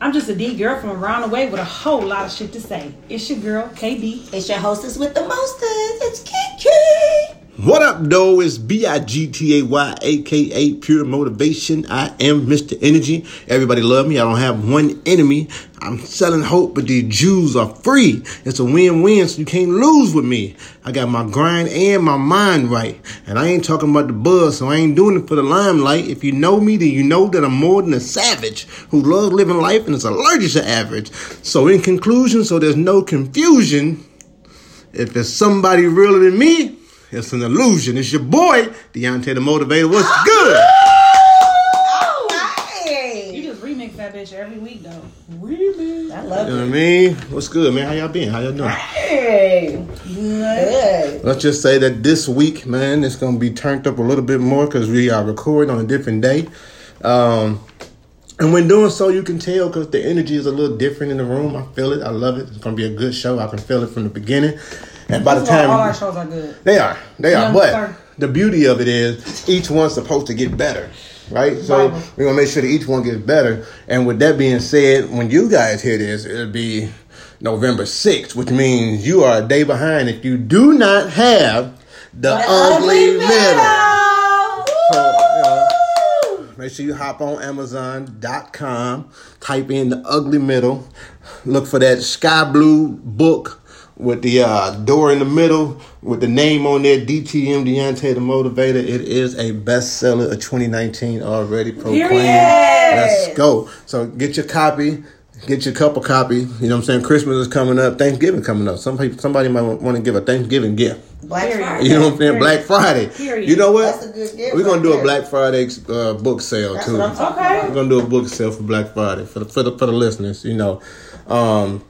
I'm just a D girl from around the way with a whole lot of shit to say. It's your girl, KD. It's your hostess with the mostest. It's Kiki. What up, though? It's B I G T A Y, aka Pure Motivation. I am Mr. Energy. Everybody love me. I don't have one enemy. I'm selling hope, but these Jews are free. It's a win win, so you can't lose with me. I got my grind and my mind right. And I ain't talking about the buzz, so I ain't doing it for the limelight. If you know me, then you know that I'm more than a savage who loves living life and is allergic to average. So, in conclusion, so there's no confusion, if it's somebody realer than me, it's an illusion. It's your boy, Deontay the Motivator. What's good? Oh, You just remix that bitch every week, though. Really? I love it. You know what I mean? What's good, man? How y'all been? How y'all doing? Hey. Good. Let's just say that this week, man, it's gonna be turned up a little bit more because we are recording on a different day. Um, and when doing so, you can tell because the energy is a little different in the room. I feel it. I love it. It's gonna be a good show. I can feel it from the beginning. And by the First of all, our time shows are good. they are, they are. But sir. the beauty of it is each one's supposed to get better. Right, so Bible. we're gonna make sure that each one gets better. And with that being said, when you guys hear this, it'll be November 6th, which means you are a day behind if you do not have the, ugly, middle. So, make sure you hop on Amazon.com, type in the ugly middle, look for that sky blue book with the uh, door in the middle with the name on there, DTM Deontay the Motivator. It is a bestseller of 2019 already proclaimed. Period. Let's go. So get your copy. Get your couple copy. You know what I'm saying? Christmas is coming up. Thanksgiving coming up. Some people, somebody might want to give a Thanksgiving gift. Black Friday. You know what I'm saying? Period. Black Friday. Period. You know what? That's a good gift We're gonna do a. Black Friday uh, book sale That's too. what I'm talking Okay. We're gonna do a book sale for Black Friday for the for the for the listeners. You know, um,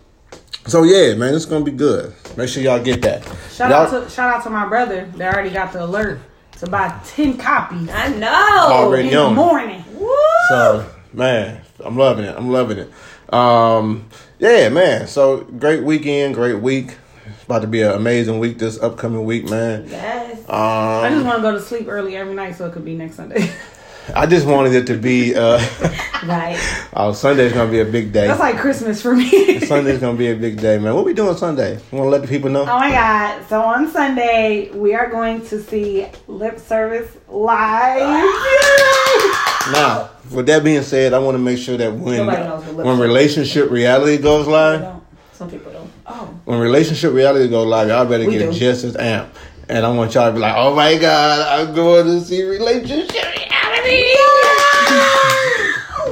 so yeah, man, it's gonna be good. Make sure y'all get that. Shout y'all, out to shout out to my brother that already got the alert to buy ten copies I know. Already. in the on it. morning. Woo. So man, I'm loving it. I'm loving it. Um, yeah, man. So great weekend, great week. It's about to be an amazing week this upcoming week, man. Yes. I just Um, want to go to sleep early every night so it could be next Sunday. I just wanted it to be. Uh, Right. oh, Sunday's gonna be a big day. That's like Christmas for me. Sunday's gonna be a big day, man. What we doing Sunday? You wanna let the people know? Oh my god. So on Sunday, we are going to see Lip Service live. Now, with that being said, I want to make sure that when Nobody knows what lip when relationship reality goes live, Some people don't. Oh. when relationship reality goes live, y'all better We get do. just as amped. And I want y'all to be like, "Oh my God, I'm going to see relationship reality."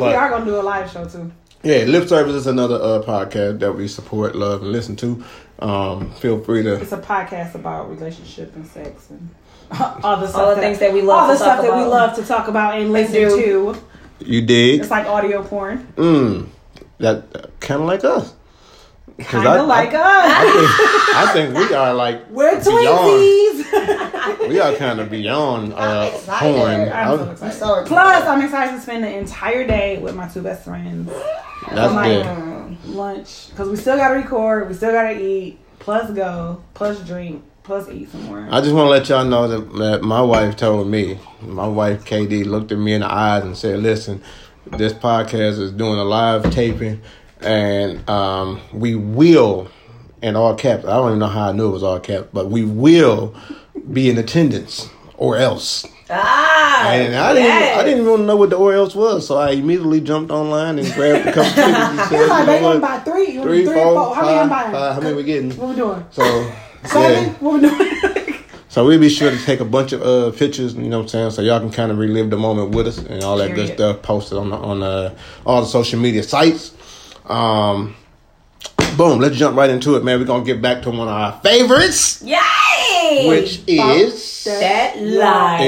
we are gonna do a live show too. Yeah, Lip Service is another uh, podcast that we support, love, and listen to. Um, feel free to. It's a podcast about relationship and sex and all the stuff All the things that we love all the to stuff talk that we love to talk about and listen do. to. You dig? It's like audio porn, Mm, that kind of like us. 'Cause kind I- of like I, us. I think, I think we are like We're beyond. twinsies. We are kind of beyond uh, excited. porn. I'm so I- excited. so excited. Plus, I'm excited to spend the entire day with my two best friends. That's I'm good. mm, lunch because we still gotta record, we still gotta eat, plus go, plus drink, plus eat some more. I just want to let y'all know that, that my wife told me, my wife KD looked at me in the eyes and said, "Listen, this podcast is doing a live taping, and um, we will." In all caps, I don't even know how I knew it was all caps, but we will be in attendance, or else. Ah. And I didn't, yes. I didn't even know what the or else was, so I immediately jumped online and grabbed a couple tickets and said, like, "You know I'm what? by three. Three, three, four, four. How many I'm five, buying? five, how many we getting?" What we doing? So, Seven? yeah. What we doing? So we'll be sure to take a bunch of uh, pictures, you know what I'm saying, so y'all can kind of relive the moment with us and all that good stuff posted on the, on uh, all the social media sites. Um, boom, let's jump right into it, man. We're gonna get back to one of our favorites, Yay. which is that lie.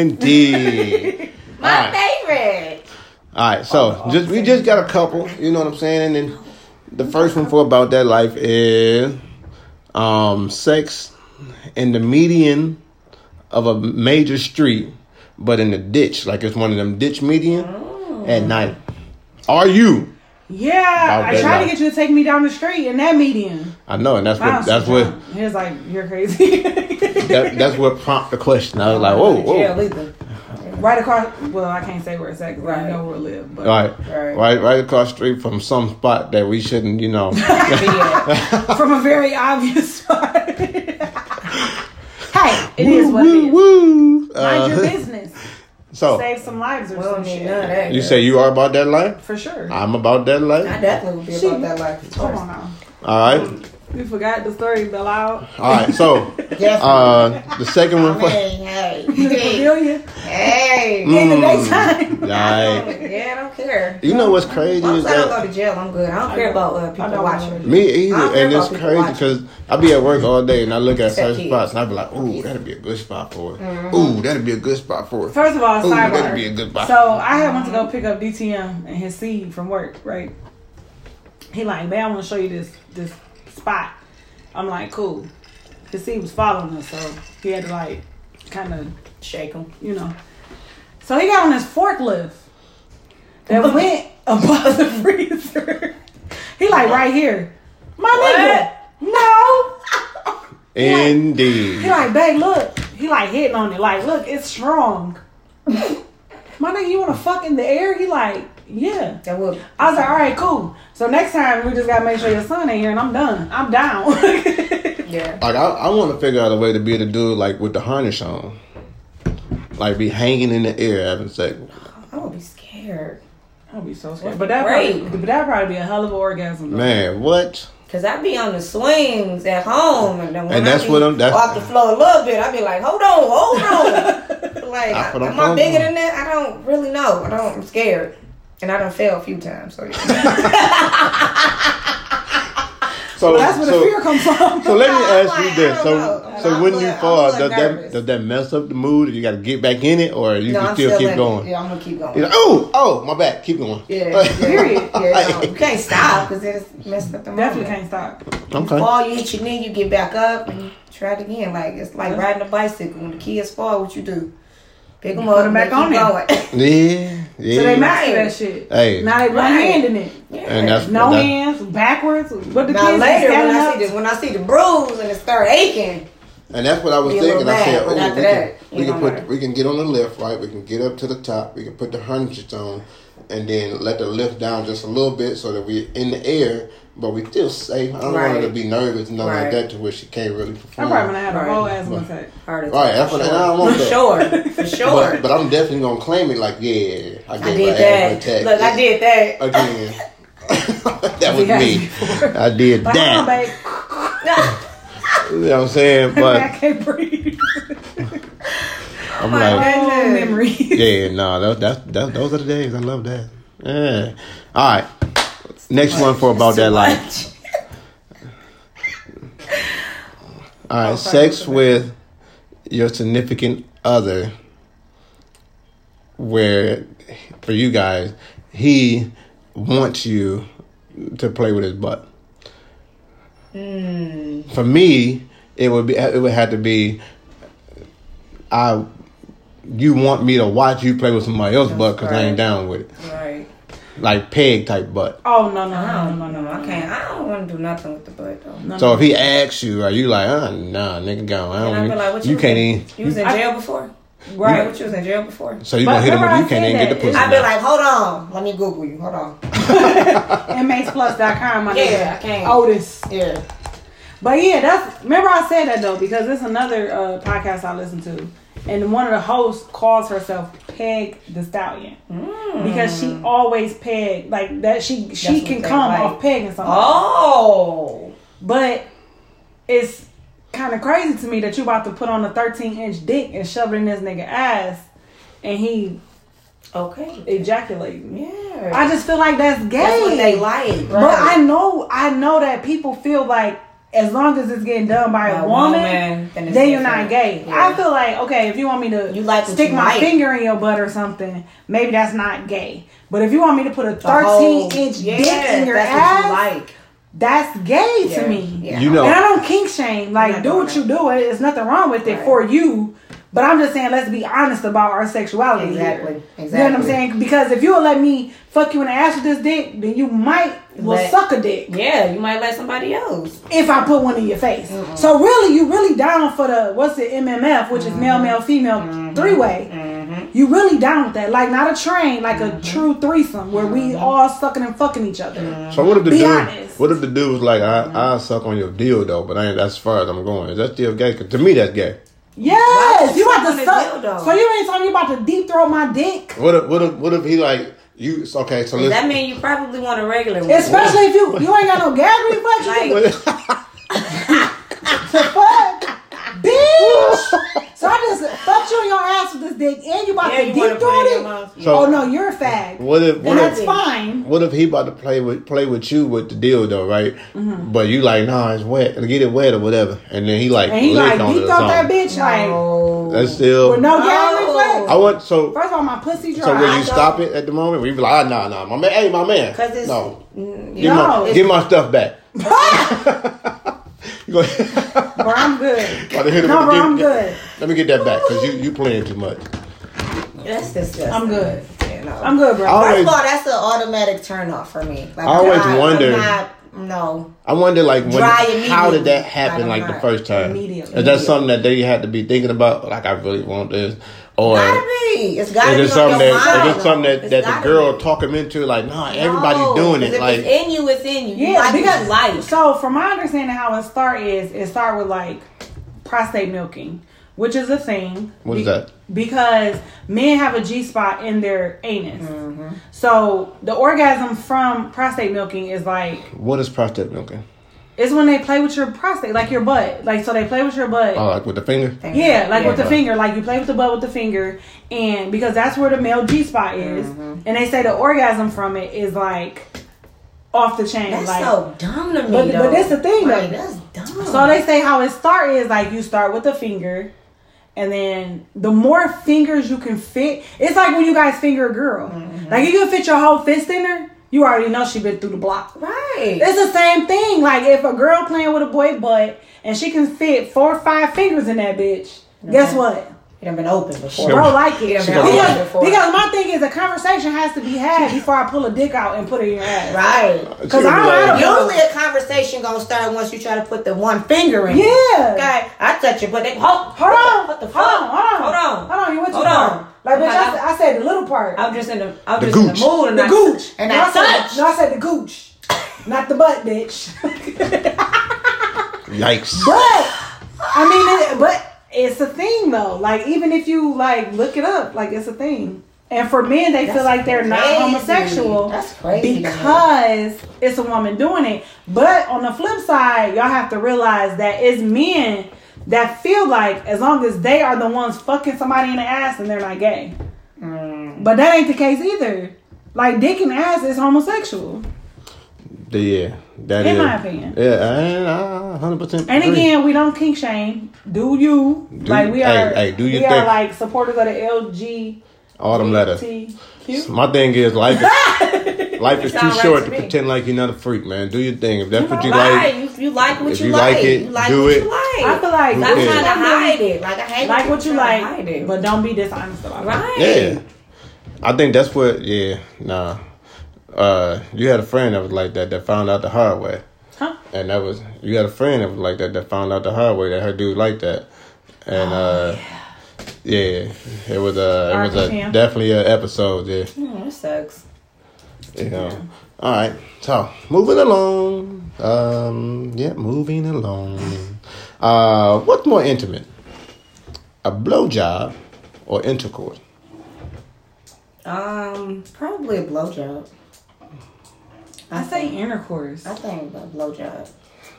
indeed. My All right. favorite. All right, so just we just got a couple, you know what I'm saying, and then the first one for about that life is um, sex in the median of a major street, but in the ditch, like it's one of them ditch median at night. Are you? Yeah, I tried to get you to take me down the street in that median. I know, and that's what that's what. He was like, "You're crazy." that, that's what prompted the question. I was like, whoa, Yeah, whoa. lethal. right across. Well, I can't say where it's at because I know where it live. But Right, Right. right, right across the street from some spot that we shouldn't, you know. From a very obvious spot. hey, it is what it woo, is. woo. Mind Uh, your business. So Save some lives or We some shit. none that. you girl. say you are about that life? For sure. I'm about that life. I definitely would be She- about that life. Come on now. All right, We forgot the story about loud. all right. So, Definitely. uh, the second one. For, hey, hey, In the hey, pavilion. hey. In the Mm. daytime. Right. Yeah, I don't care. You know what's crazy As long is as I don't that go to jail, I'm good. I don't care about uh, people don't watching. Me either, and it's crazy because I be at work all day and I look at Except certain kids. spots and I be like, "Ooh, that'd be a good spot for it. Mm-hmm. Ooh, that'd be a good spot for it." First of all, Ooh, sidebar. that'd be a good spot. So I had went to go pick up DTM and his seed from work, right? He like, man, I want to show you this this spot. I'm like, cool. His seed was following us, so he had to like kind of, Shake him, you know. So he got on his forklift that went above the freezer. he like right here, my nigga. No. Indeed. He like, babe, look. He like hitting on it. Like, look, it's strong. My nigga, you want to fuck in the air? He like, yeah. That would. I was like, all right, cool. So next time we just gotta make sure your son ain't here, and I'm done. I'm down. Yeah. Like I, I want to figure out a way to be able to do it like with the harness on, like be hanging in the air having sex. I would be scared. I'll be so scared. But be that great. probably, but that probably be a hell of an orgasm. though. Man, what? Cause I'd be on the swings at home, and then when And I that's be what I'm- that's- off the floor a little bit, I'd be like, hold on, hold on. like, I'm I bigger about. than that? I don't really know. I don't. I'm scared, and I don't fail a few times. So yeah. So That's where so, the fear comes from. so let me ask like, you this: so know. so I'm when a you fall, I'm does little that does that mess up the mood? You got to get back in it, or you no, can I'm still still keep in going? It. Yeah, I'm gonna keep going. Like, oh, oh, my back, Keep going. Yeah, yeah, Period. Yeah, no, you can't stop because it's messed up the mood. Definitely can't stop. Okay. Fall, you hit your knee, you get back up and you try it again. Like it's like riding a bicycle. When the kids fall, what you do? Pick them Put up, 'em back on on there. Yeah, yeah. So they master Right. that shit. Hey. Now they one Right. hand in it. and that's No that, hands, backwards. But the now kids later, when I up. see this, when I see the bruise and it start aching, And that's what I was thinking. little I said, mad, oh, we, that, can, you we can put matter. we can get on the lift, right? We can get up to the top. We can put the hundreds on, and then let the lift down just a little bit so that we're in the air, but we still safe. I don't want her to be nervous and nothing like that to where she can't really perform. I'm probably gonna have a whole asthma attack. heart attack. Right, that's for what- sure. I don't want for that. sure, for sure. But, but I'm definitely gonna claim it. Like, yeah, I, I did her that. attack. Look, I did that. again. that was me. I did But hold on, that. You know what I'm saying? But I can't breathe. I'm my like, God. Oh, memories. yeah, no, that, that, that, those are the days. I love that. Yeah. All right. Next one for about that life. All right, Oh, sex with your significant other, where for you guys, he wants you to play with his butt. Hmm. For me, it would be it would have to be, I, you want me to watch you play with somebody else's butt because I ain't down with it, Right. Like peg type butt. Oh no no I no don't no no no! I can't. I don't want to do nothing with the butt though. no, So no. if he asks you, are you like, uh, nah, nigga, go. I And I don't. be like, what you was can't even. You was in I- jail before? right, What you was in jail before? So you But gonna hit him with? You I can't said even get the pussy. I'd be now. like, hold on. Let me Google you. Hold on. inmatesplus.com. My Yeah, nigga. I can't. Otis. Yeah. But yeah, that's remember I said that though because it's another uh, podcast I listen to, and one of the hosts calls herself Peg the Stallion because she always peg like that. She she Mm. can come like. off pegging something, Oh. but it's kind of crazy to me that you about to put on a 13 inch dick and shove it in this nigga ass, and he Okay. ejaculating. Yeah. I just feel like that's gay. That's what they like. But I know, I know that people feel like as long as it's getting done by, By a a woman, woman, then then you're not gay. Yeah. I feel like okay, if you want me to You like stick you my like. finger in your butt or something, maybe that's not gay. But if you want me to put a 13 whole- inch yeah, dick in your that's ass, What you like. that's gay Yeah. to me. Yeah. You know- And I don't kink shame. Like do doing what you do. It. There's nothing wrong with it Right. for you. But I'm just saying, let's be honest about our sexuality. here. Exactly, You know what I'm saying? Because if you will let me fuck you in the ass with this dick, then you might will Let- suck a dick Yeah, you might let somebody else. if I put one in your face. So really, you really down for the what's the MMF, which is mm-hmm. male, male, female mm-hmm. three way. Mm-hmm. You really down with that? Like not a train, like a true threesome where we all sucking and fucking each other. So what if the Be dude? honest. What if the dude was like, I I suck on your deal though, but I ain't. That's as far as I'm going. Is that still gay? 'Cause to me, that's gay. Yes, you about to suck. So you ain't talking you about to deep throat my dick? What if what if what if he like you? Okay, so That let's. mean you probably want a regular one. Especially if you you ain't got no gag reflex. you Like- the fuck, bitch. So I just fucked you in your ass with this dick, and you about Yeah, to you deep throat it it. So- oh no, you're a fag. What if what And that's if fine. what if he about to play with play with you with the deal though, right? But you like, nah, it's wet, get it wet or whatever. and then he like And he lick like on deep throat that something. bitch like That's still. with no gag reflex. I want so. First of all, my pussy dry. So will you stop it at the moment? We be like, ah, nah, nah, my man, hey, my man, Cause it's no, mm, give, No. my, it's- give my stuff back. you go, Bro, I'm good. About hit No, with bro, I'm good. Let me get that back because you you playing too much. That's disgusting. I'm good. You know. I'm good, bro. I First of all, that's an automatic turn off for me. Like, I always I'm not- wondered- I'm not, no. I wonder, like, when, how did that happen? Like, Like the first time, immediately. is that something that they had to be thinking about? Like, I really want this, or Gotta be. It's gotta is be it on something your that mind. is it something that, It's that the girl be. talk him into? Like, nah, everybody's No, doing 'cause it. If Like, it's in you, it's in you. You Yeah, like because what you like. so from my understanding, how it start is it start with like prostate milking, which is a thing. What is that? Because men have a G spot in their anus, Mm-hmm. so the orgasm from prostate milking is like what is prostate milking? It's when they play with your prostate, like your butt, like so they play with your butt. Oh, like with the finger? Yeah, like with the Yeah. finger, like you play with the butt with the finger, and because that's where the male G spot is, Mm-hmm. and they say the orgasm from it is like off the chain, That's like so dumb to me. But- but that's the thing, though. Like, that's dumb. So they say how it start is like you start with the finger, and then the more fingers you can fit, it's like when you guys finger a girl. Mm-hmm. Like you can fit your whole fist in her, you already know she been through the block. right. It's the same thing. Like if a girl playing with a boy butt and she can fit four or five fingers in that bitch, mm-hmm. guess what? It done been open before. Sure. Bro, like it. Yeah, Because, been open before. because my thing is a conversation has to be had before I pull a dick out and put it in your ass. Right. Because I don't, I don't know. Usually a conversation gonna start once you try to put the one finger in. Yeah. Okay, I touch it, but they hold, Hold on. What the fuck? Hold on. Hold on. Hold on. Hold on. You went too Hold far. on. Like, bitch, I, Okay. said- I said the little part. I'm just in the, I'm The just in the gooch. mood, and the I gooch. and no, I said. No, I said the gooch. Not the butt, bitch. Yikes! but, I mean, it, but it's a thing, though. Like, even if you, like, look it up, like, it's a thing. And for men, they feel like they're not homosexual That's crazy. because it's a woman doing it. But on the flip side, y'all have to realize that it's men that feel like as long as they are the ones fucking somebody in the ass, and they're not gay. Mm. But that ain't the case either. Like dick and ass is homosexual. Yeah, that In is- my opinion. Yeah, and I hundred percent. And again, we don't kink shame. Do you? Do- like we are. hey, do your we thing. are like supporters of the LG. all them letters. TQ. My thing is life. Is, life is too right short to to pretend like you're not a freak, man. Do your thing. If that's what you Right, like, you, you like what If you, you like. like it, you like do what it. you like. I feel like Stop Yeah. trying to hide it. Like I hate like what you like, hide it. but don't be dishonest about it. right. yeah. I think that's what. Yeah, nah. Uh, you had a friend that was like that that found out the hard way, Huh? and that was you had a friend that was like that that found out the hard way that her dude like that, and uh, yeah, it was a it was a RPM. definitely a episode. Yeah. Mm, that sucks. You know. All right. So moving along. Um. Yeah. Moving along. Uh. What's more intimate? A blowjob or intercourse? Um, probably a blowjob. I say intercourse. I think a blowjob.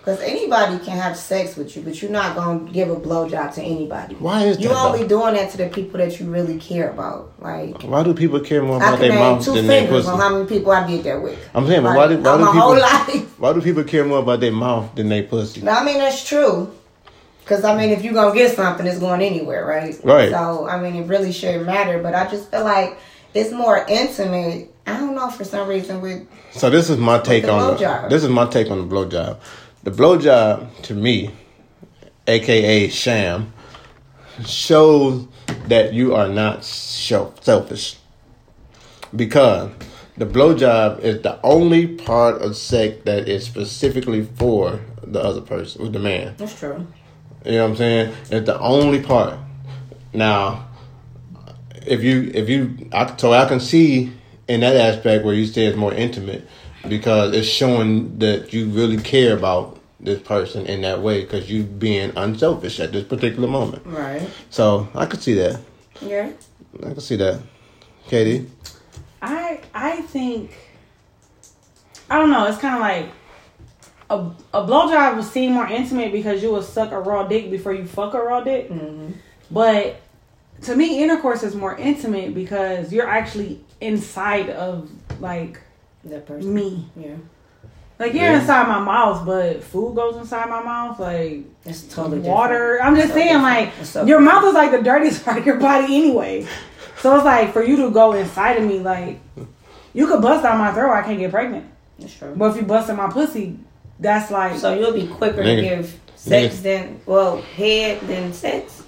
Because anybody can have sex with you, but you're not going to give a blowjob to anybody. Why is that? You though? only doing that to the people that you really care about. Like, Why do people care more about their mouth than their pussy? on how many people I did that with. I'm saying, but Like, why do why do people why do people care more about their mouth than their pussy? I mean, that's true. Because, I mean, if you're going to get something, it's going anywhere, right? Right. So, I mean, it really shouldn't matter. But I just feel like it's more intimate. I don't know, for some reason, with So this is my take on the, this is my take on the blowjob. The blowjob to me, aka sham, shows that you are not self- selfish. Because the blowjob is the only part of sex that is specifically for the other person, with the man. That's true. You know what I'm saying? It's the only part. Now, if you if you I, so I can see in that aspect where you say it's more intimate because it's showing that you really care about this person in that way because you being unselfish at this particular moment. Right. So I could see that. Yeah. I could see that. Katie, I I think I don't know. It's kind of like a a blowjob will seem more intimate because you will suck a raw dick before you fuck a raw dick. Mm-hmm. But to me, intercourse is more intimate because you're actually inside of like That person. me. Yeah. Like you're Yeah. inside my mouth, but food goes inside my mouth. Like It's totally water. different. I'm just So saying, different. like so your different. mouth is like the dirtiest part of your body anyway. So it's like for you to go inside of me, like you could bust out my throat, I can't get pregnant. That's true. But if you bust in my pussy, that's like So you'll be quicker to give sex Nigga. than well head than sex.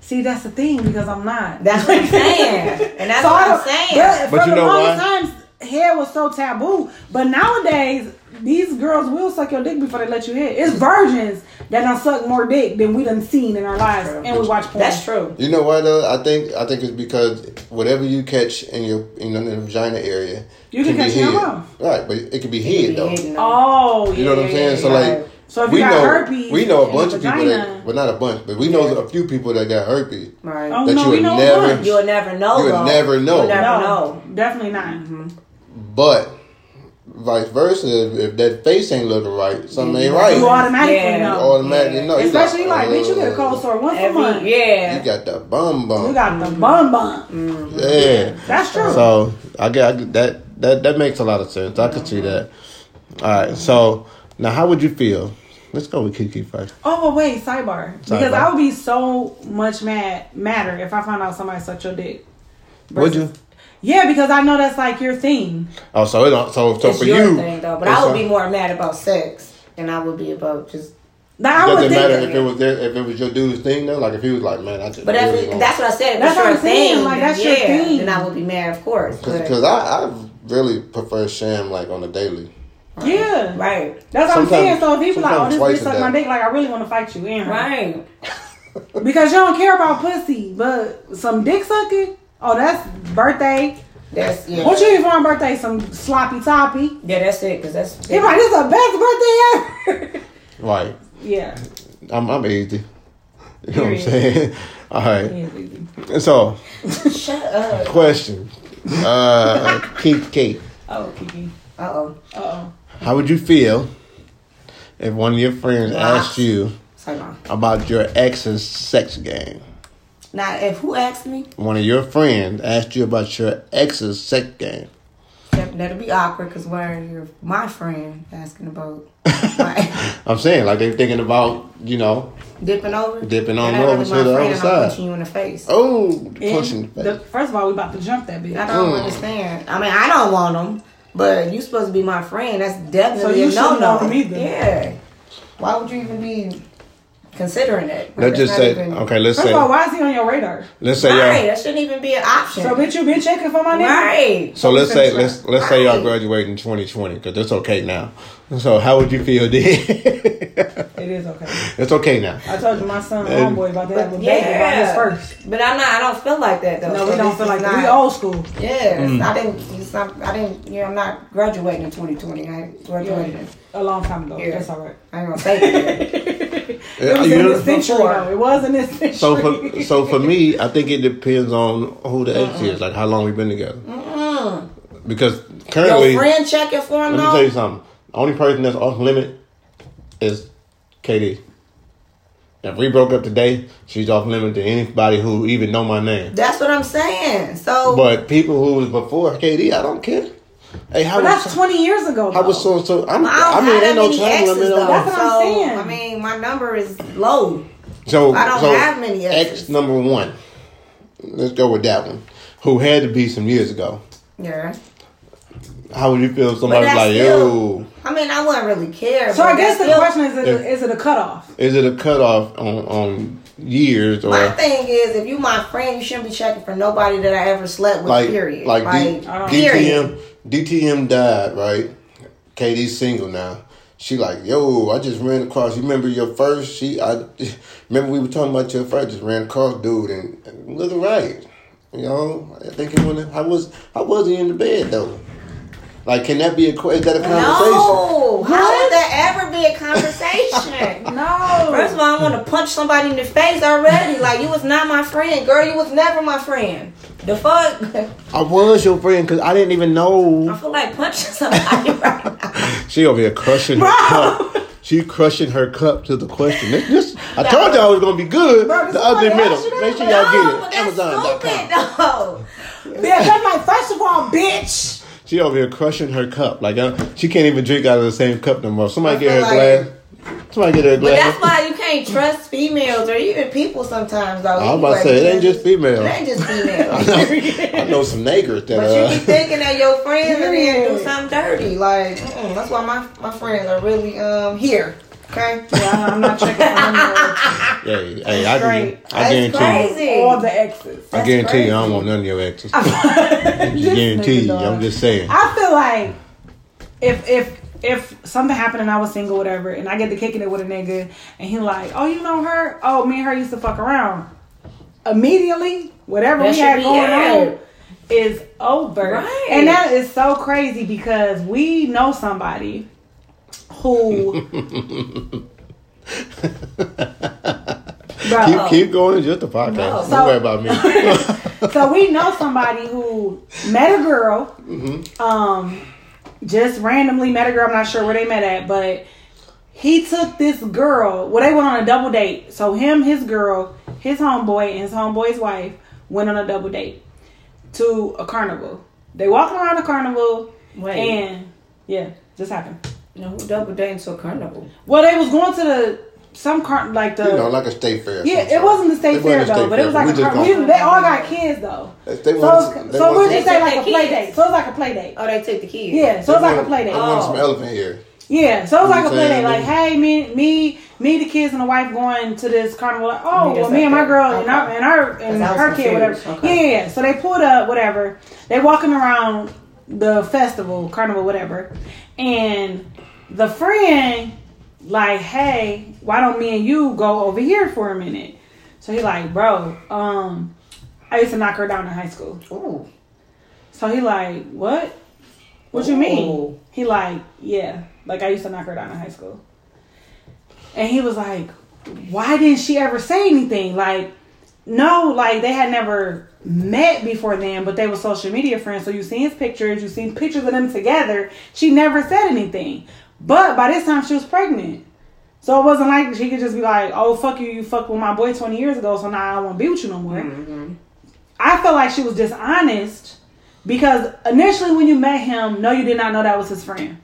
see that's the thing because I'm not. That's what I'm saying, and that's So what I I'm saying. But, But for you the know longest why? times, hair was so taboo. But nowadays, these girls will suck your dick before they let you hit. It's virgins that don't suck more dick than we done seen in our lives, and we watch porn. That's true. you know why though? I think I think it's because whatever you catch in your in the, vagina area, You can catch be it your hid. mouth. Right, but it can be It hid though. hidden, though. Oh, yeah. You know what I'm saying? So yeah, like, So if we you got know herpes we know a bunch of people vagina- that, well, not a bunch, but we know a few people that got herpes. Right. Oh that no, you we would know never- a. You'll never know. You would though. never know. You'll never no, know. definitely not. Mm-hmm. But vice versa, if, if that face ain't looking right, something ain't right. You automatically Yeah. You know. automatically know. You Especially got, like, bitch, you get a cold uh, sore once a month. yeah. You got the bum bum. You got the bum bum. yeah. That's true. So I get, I get that that that makes a lot of sense. I could see that. All right. So now, how would you feel? Let's go with Kiki first. Oh, but wait, sidebar. Because I would be so much mad, madder if I found out somebody sucked your dick. Would you? Yeah, because I know that's like your thing. Oh, so it don't, so so it's for your you, thing though. But I would a- be more mad about sex than I would be about just. Like, I would Doesn't matter if it was there, if it was your dude's thing though. Like if he was like, man, I just But that's, really that's what I said. If That's what your I'm saying, thing, like, then that's your yeah, thing. Then I would be mad, of course. because I I really prefer sham like on the daily. Yeah. right, That's what I'm saying. So if people like, oh, this twice bitch a my dick, like, I really want to fight you in right. Because you don't care about pussy, but some dick sucking, oh, that's birthday. That's yeah. What you eat for my birthday? Some sloppy toppy. Yeah, that's it. Cause that's He like, this is the best birthday ever. Right. yeah. I'm I'm easy. You know what I'm saying? All right. It is easy. So shut up. question, uh, Keith Kate, Oh, Kiki. Uh oh. Uh oh. how would you feel if one of your friends asked you about your ex's sex game? Now, if who asked me, One of your friends asked you about your ex's sex game. that, that'd be awkward. Cause where you're my friend asking about my I'm saying like they're thinking about you know dipping over, Dipping on over to the other side. Punching you in the face. oh And pushing the the, face. first of all, we about to jump that bitch. I don't Mm. understand. I mean, I don't want them, but you supposed to be my friend. That's So definitely you a no no. want 'em either. Yeah. Why would you even be considering it? Let's just say even- okay. Let's First say of all, why is he on your radar? let's say Right, y'all. that shouldn't even be an option. So, bitch, you been checking for my name. right. So let's say let's let's say y'all graduate in 2020 because it's okay now. So how would you feel then? It is okay. it's okay now. I told you my son, And- homeboy, about to have a But baby about his yeah, first. but I'm not. I don't feel like that though. No, So we don't feel is like that. not- We old school. Yeah, Mm. I didn't. It's not, I didn't. Yeah, I'm not graduating in 2020. I graduated. A long time ago. Yeah. That's all right. I ain't gonna say it. It was You in this century, though. It was in this century. so for so for me, I think it depends on who the ex is, like how long we've been together. Because currently, Your friend checking for him let me though. tell you something. The only person that's off limit is KD. If we broke up today, she's off limit to anybody who even know my name. That's what I'm saying. So But people who was before KD, I don't care. Hey, how but was that's 20 years ago, how was though. so and so? I'm, I, I, don't mean, have ain't no that time exes limit though. That's what I'm saying. I mean, my number is low. So I don't so have many Ex exes. number one. Let's go with that one. Who had to be some years ago. Yeah. How would you feel if somebody's that's like, still- yo, I mean, I wouldn't really care. So I guess the still- question is, is, Yeah. it, is it a cutoff? is it a cutoff on on years or My thing is, if you my friend, you shouldn't be checking for nobody that I ever slept with. like period. like, like oh. D- I don't- period. DTM DTM died, right? KD's single now. She like, yo, I just ran across. You remember your first? She, I remember we were talking about your first. Just ran across dude and, and look right. You know, I think he wanna. How was I wasn't in the bed though? Like, can that be a is that a conversation? No, how would that ever be a conversation? No. First of all, I want to punch somebody in the face already. Like you was not my friend, girl. You was never my friend. The fuck? I was your friend because I didn't even know. I feel like punching somebody right now. She over here crushing her cup. She crushing her cup to the question. This, this, I told y'all it was gonna be good. Bro, the other middle. ask you that? Make sure y'all No, get it. that's Amazon.com. stupid. No. Yeah, that's like, first of all, bitch. She over here crushing her cup. Like uh, she can't even drink out of the same cup no more. Somebody get her a feel glass. Somebody get her a But that's why you can't trust females or even people sometimes. Though. I was about to say it ain't just females. It ain't just females. I know some niggers that But you be uh, thinking that your friends are there do Yeah. something dirty. Like, that's why my, my friends are really um here. Okay? Yeah, I'm not checking for them. yeah, hey, I, Straight. I That's guarantee crazy. All the exes. I guarantee you I don't want none of your exes. I just guarantee you. dog. I'm just saying. I feel like if if if something happened and I was single, whatever, and I get to kicking it with a nigga, and he like, oh, you know her? Oh, me and her used to fuck around. Immediately, whatever That we should had be going aired. on is over, Right. and that is so crazy because we know somebody who. Bro, Keep keep going. It's just a podcast. No. Don't So- worry about me. so we know somebody who met a girl, um, just randomly met a girl. I'm not sure where they met at, but he took this girl. Well, they went on a double date. So him, his girl, his homeboy, and his homeboy's wife went on a double date to a carnival. They walking around the carnival, Wait. and yeah, just happened. No, who double dating to a carnival? Well, they was going to the some car like the you know, like a state fair. yeah, some it wasn't the state fair though, state but it was like a just car- we, they all got kids though. They- they so wanted it's- some- they so we'll just say They like a took play date. So it's like a play date. Oh, they took the kids. Yeah, so it's like a play They date. wanted some Oh. elephant here. Yeah, so it's like a You play date. Like, hey, me, me, me, the kids and the wife going to this carnival. Like, oh, well, me and my there. girl and, Okay. our, and her and I her kid, whatever. Okay. Yeah, yeah, yeah. So they pulled up, whatever. They walking around the festival, carnival, whatever, and the friend like, hey, why don't me and you go over here for a minute? So he like, bro, um, I used to knock her down in high school. Ooh. So he like, what? What you mean? He like, yeah, like I used to knock her down in high school. And he was like, why didn't she ever say anything? Like, no, like they had never met before then, but they were social media friends. So you seen his pictures, you seen pictures of them together. She never said anything. But by this time she was pregnant. So it wasn't like she could just be like, oh, fuck you, you fucked with my boy 20 years ago, so now I don't want to be with you no more. Mm-hmm. I felt like she was dishonest because initially when you met him, no, you did not know that was his friend.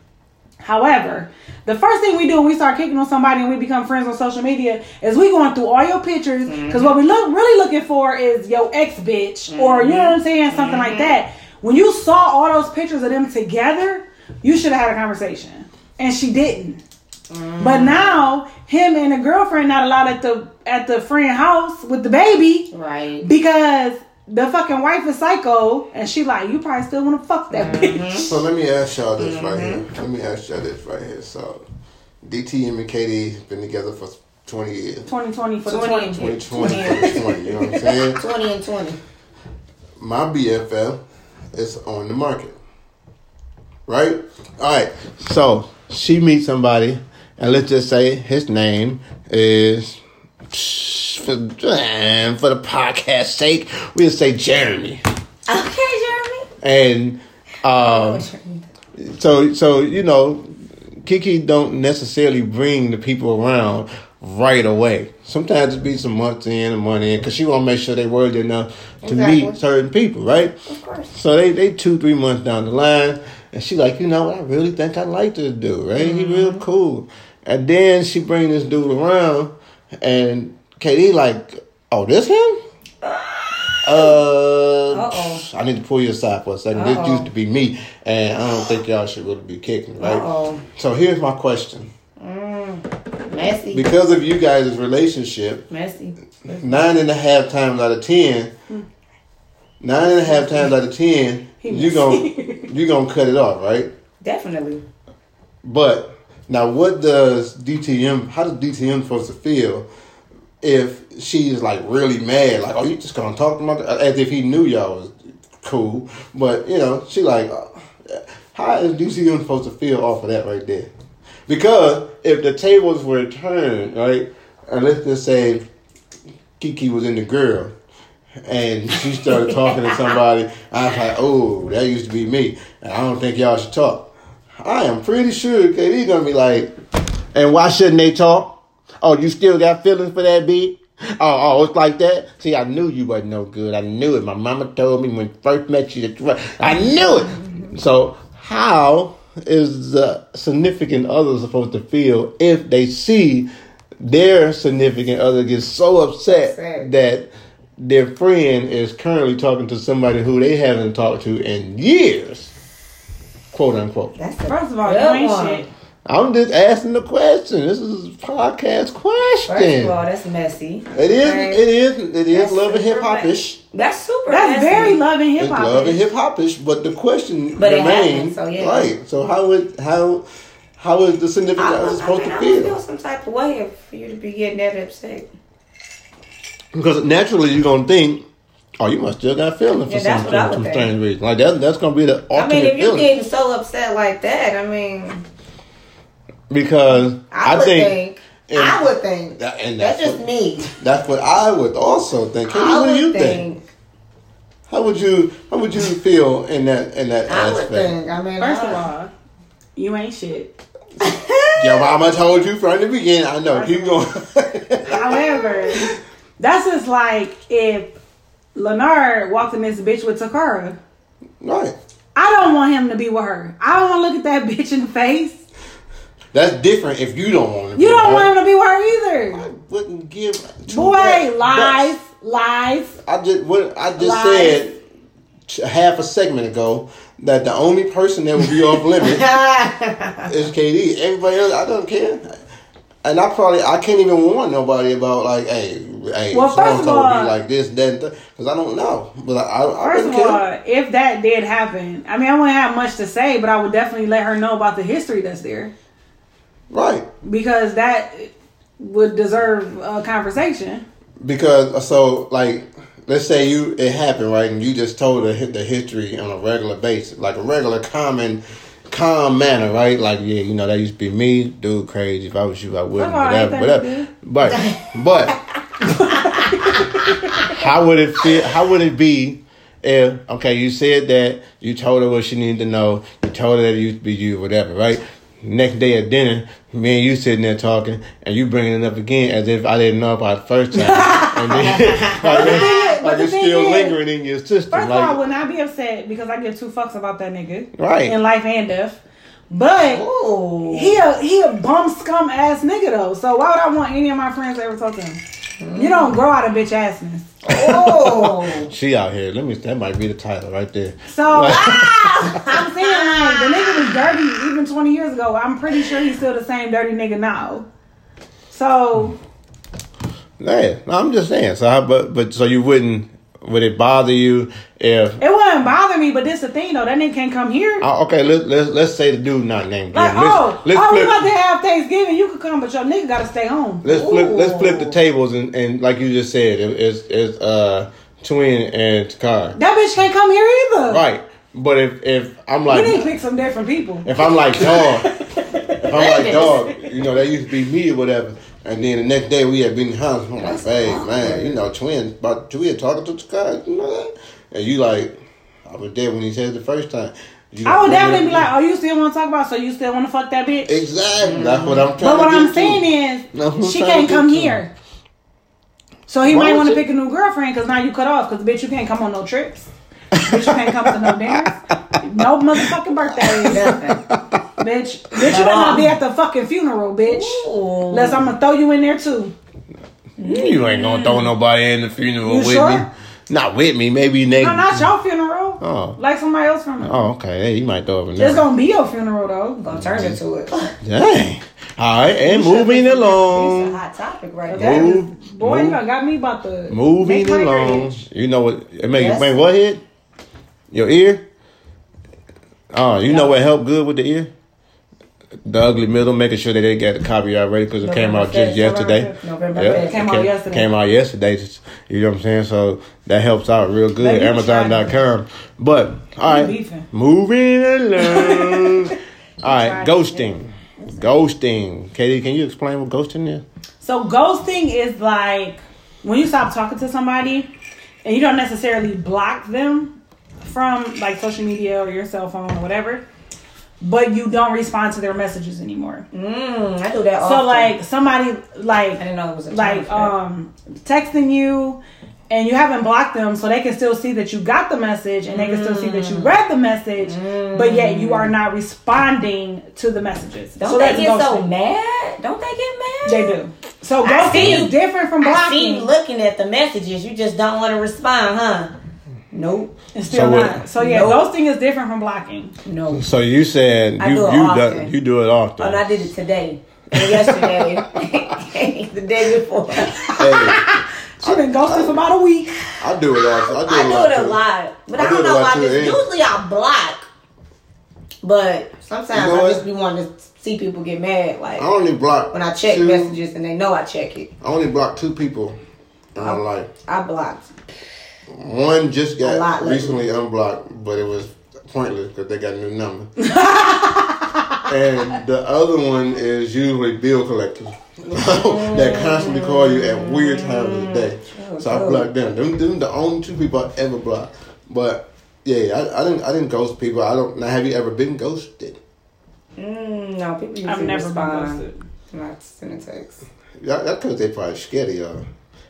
However, the first thing we do when we start kicking on somebody and we become friends on social media is we going through all your pictures because what we mm-hmm. look really looking for is your ex bitch or you know what I'm mm-hmm. saying, something like that. When you saw all those pictures of them together, you should have had a conversation, and she didn't. But now him and the girlfriend not allowed at the at the friend house with the baby Right. because the fucking wife is psycho, and she like, you probably still want to fuck that mm-hmm. bitch. So let me ask y'all this right here. Mm-hmm. Let me ask y'all this right here. So, DTM and Katie been together for 20 years. 2020 for the 20 20. and 2020 20. for the 20, you know what I'm saying? 20 and 20. My BFL is on the market. Right? Alright. So, she meets somebody, and let's just say his name is. For, for the podcast sake, we'll say Jeremy. Okay, Jeremy. And um, so so you know kiki don't necessarily bring the people around right away sometimes it be some months in and money in because she want to make sure they worthy enough to Exactly. meet certain people right Of course. so they they two three months down the line and she like you know what, i really think i like this dude right he real mm-hmm. cool and then she bring this dude around and katie like oh this him uh, Uh-oh. I need to pull you aside for a 2nd This used to be me, and I don't think y'all should really be kicking, right? Uh-oh. So here's my question: Man. Messy. because of you guys' relationship, Messy. nine and a half times out of ten, hmm. nine and a half times out of ten, you messy. gon' you gonna cut it off, right? Definitely. But now, what does DTM? How does DTM supposed to feel if she's like really mad? Like, oh, you just gonna talk to my as if he knew y'all was cool. But you know, she like, uh, how is DTM supposed to feel off of that right there? Because if the tables were turned, right, and let's just say Kiki was in the girl. And she started talking to somebody. I was like, "Oh, that used to be me." And I don't think y'all should talk. I am pretty sure KD gonna be like, and why shouldn't they talk? Oh, you still got feelings for that beat? Oh, oh, it's like that. See, I knew you wasn't no good. I knew it. My mama told me when first met you. That I knew it. So, how is the significant other supposed to feel if they see their significant other get so Upset. that their friend is currently talking to somebody who they haven't talked to in years? Quote unquote. That's the First of all, you ain't shit. I'm just asking the question. This is a podcast question. First of all, that's messy. it is. Right? It is. It is That's love and super hip hopish. That's super That's messy. very loving hip hop. Love and hip hopish. But the question But it remains happened, so yeah. right. So how would how how is the significance I, other I, supposed mean, to I would feel feel? some type of way for you to be getting that upset. Because naturally you're gonna think, oh, you must still got feelings for Yeah, that's some, what some, would some strange reason. Like that, that's gonna be the ultimate I mean, if you're getting so upset like that, I mean, because I, I, would think, think. and- I would think. that- and that's that's just what, me. that's what I would also think. Katie, I what would do you think? think. How would you how would you feel in that in that I would aspect? think. I mean, First I, of all, you ain't shit. Your mama told you from the beginning. I know. Keep going. However, that's just like if Leonard walked in this bitch with Takara. right. I don't want him to be with her. I don't want to look at that bitch in the face. That's different if you don't want to. You don't want him to be with her either. I wouldn't give. Boy, rats. lies, lies. I just what I just Lies. said half a segment ago that the only person that would be off limit is KD. Everybody else, I don't care. And I probably I can't even warn nobody about like, hey, hey, Well, first of all- be like this, that, because I don't know. But I, I, I First of all, if that did happen, I mean, I wouldn't have much to say, but I would definitely let her know about the history that's there Right. because that would deserve a conversation. Because uh, so like let's say you it happened right and you just told the the history on a regular basis like a regular common calm manner right like yeah you know that used to be me dude crazy if I was you I wouldn't ain't whatever whatever but but how would it feel how would it be if okay you said that you told her what she needed to know you told her that it used to be you whatever right next day at dinner me and you sitting there talking and you bringing it up again as if I didn't know about the first time and then like, is- but like the it's thing still is- lingering in your system First like of all, I would not be upset because I give two fucks about that nigga. Right. In life and death. But Ooh. he a he a bum scum ass nigga though. So why would I want any of my friends to ever talk to him? You don't grow out of bitch assness. Oh. she out here let me that might be the title right there So ah! I'm saying like the nigga was dirty even 20 years ago. I'm pretty sure he's still the same dirty nigga now. So yeah no, I'm just saying so how, but but so you wouldn't would it bother you if it wouldn't bother me, but this the thing though, that nigga can't come here. Uh, okay, let's let's let's say the dude not named. Like. Let's, oh, let's oh, we flip. about to have Thanksgiving. You could come, but your nigga gotta stay home. let's flip. Let's flip the tables and, and like you just said, it, it's it's uh twin and Takar. That bitch can't come here either. Right, but if if I'm like, We need to pick some different people. if I'm like dog, if I'm like dog, you know that used to be me or whatever. And then the next day we had been in the house. I'm like, hey man, you know twin, but we twin talking to Takar, you know that? And you like, I was there when he said it the first time. You I would definitely be like, oh, you still want to talk about? So you still want to fuck that bitch? Exactly. That's what I'm trying But to what I'm to. saying I'm is, she can't come to. here. So he Why might want to pick a new girlfriend because now you cut off. Because bitch, you can't come on no trips. Bitch, you can't come to no dinners. No motherfucking birthdays. Nothing. bitch, bitch, you better not be at the fucking funeral, bitch. Ooh. Unless I'm gonna throw you in there too. You ain't gonna throw nobody in the funeral You with sure? me. Not with me. Maybe they. No, not your funeral. Oh. Like somebody else's funeral. Oh, okay. Hey, you might throw up in It's gonna be your funeral though. Gonna turn into it. Dang. All right, and You moving be- It's a along. hot topic right That there. Move, boy, move. you got me about the Moving make my along. itch. You know what? It make Yes. make what head? Your ear. Oh, you know what helped good with the ear? The ugly middle, making sure that they got the copyright ready because it came out just yesterday. November 5th. November Yeah, 5th. it Came out yesterday. Came out yesterday. You know what I'm saying? So that helps out real good. Amazon.com. But all right, beefing. moving along. all right, ghosting. Ghosting. Katie, can you explain what ghosting is? So ghosting is like when you stop talking to somebody and you don't necessarily block them from like social media or your cell phone or whatever, but you don't respond to their messages anymore. Mm, I do that So often. like somebody like I didn't know it was a like um texting you and you haven't blocked them so they can still see that you got the message and they can still see that Mm. you read the message but yet you are not responding to the messages. Don't so they get so mad? Don't they get mad? They do. So I ghosting see is different from blocking. I see you looking at the messages. You just don't want to respond, huh? Nope. It's still So what- not. So yeah, Nope. ghosting is different from blocking. No. So you said I you do it you often. do, you do it often. Oh, and I did it today. And yesterday. the day before. Hey, She been ghosted for about a week. I do it often. I do I it a do lot. it a lot. But I I, do don't it a know lot why. too, Cause usually I block. But sometimes You know I just be wanting to see people get mad. Like I only block when I check two, messages and they know I check it. I only block two people in my life. I blocked. One just A lot got lately. recently unblocked, but it was pointless because they got a new number. and the other one is usually bill collectors that constantly call you at weird times of the day. So I blocked them. Them, them the only two people I ever blocked. But yeah, I, I didn't I didn't ghost people. I don't. Now, have you ever been ghosted? Mm, no, people usually I've never respond. been ghosted. Not sending text. Yeah, that's because they probably scared of y'all.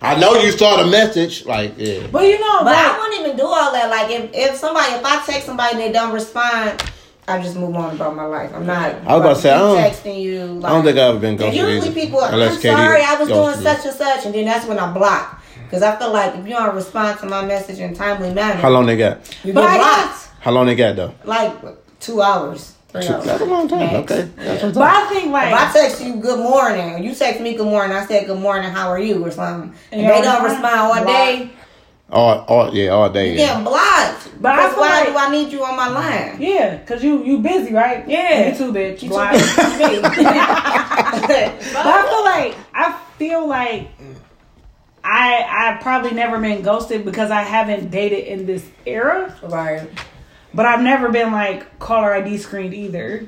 I know you saw the message. Like yeah. But you know, But I like, wouldn't even do all that. Like if, if somebody if I text somebody and they don't respond, I just move on about my life. I'm not. I was about to say, I don't- texting you. Like, I don't think I've ever been And ghosted. usually either, people, I'm Katie sorry, I was doing ghosted such and such, and then that's when I block. Because I feel like if you don't respond to my message in timely manner, How long they got? you But get I blocked. How long they got though? Like two hours, three hours. That's a long time. Okay. That's but I think like If I text you good morning, you text me good morning, I said good morning, how are you, or something, and, And you they don't don't respond? respond all day, All, all, yeah, all day. you Yeah. getting blocked. But I feel why like- do I need you on my line? yeah, cause you you busy, right? Yeah. you too, bitch. You Blind. too But I feel like I feel like I I probably never been ghosted because I haven't dated in this era. right, But I've never been like caller ID screened either.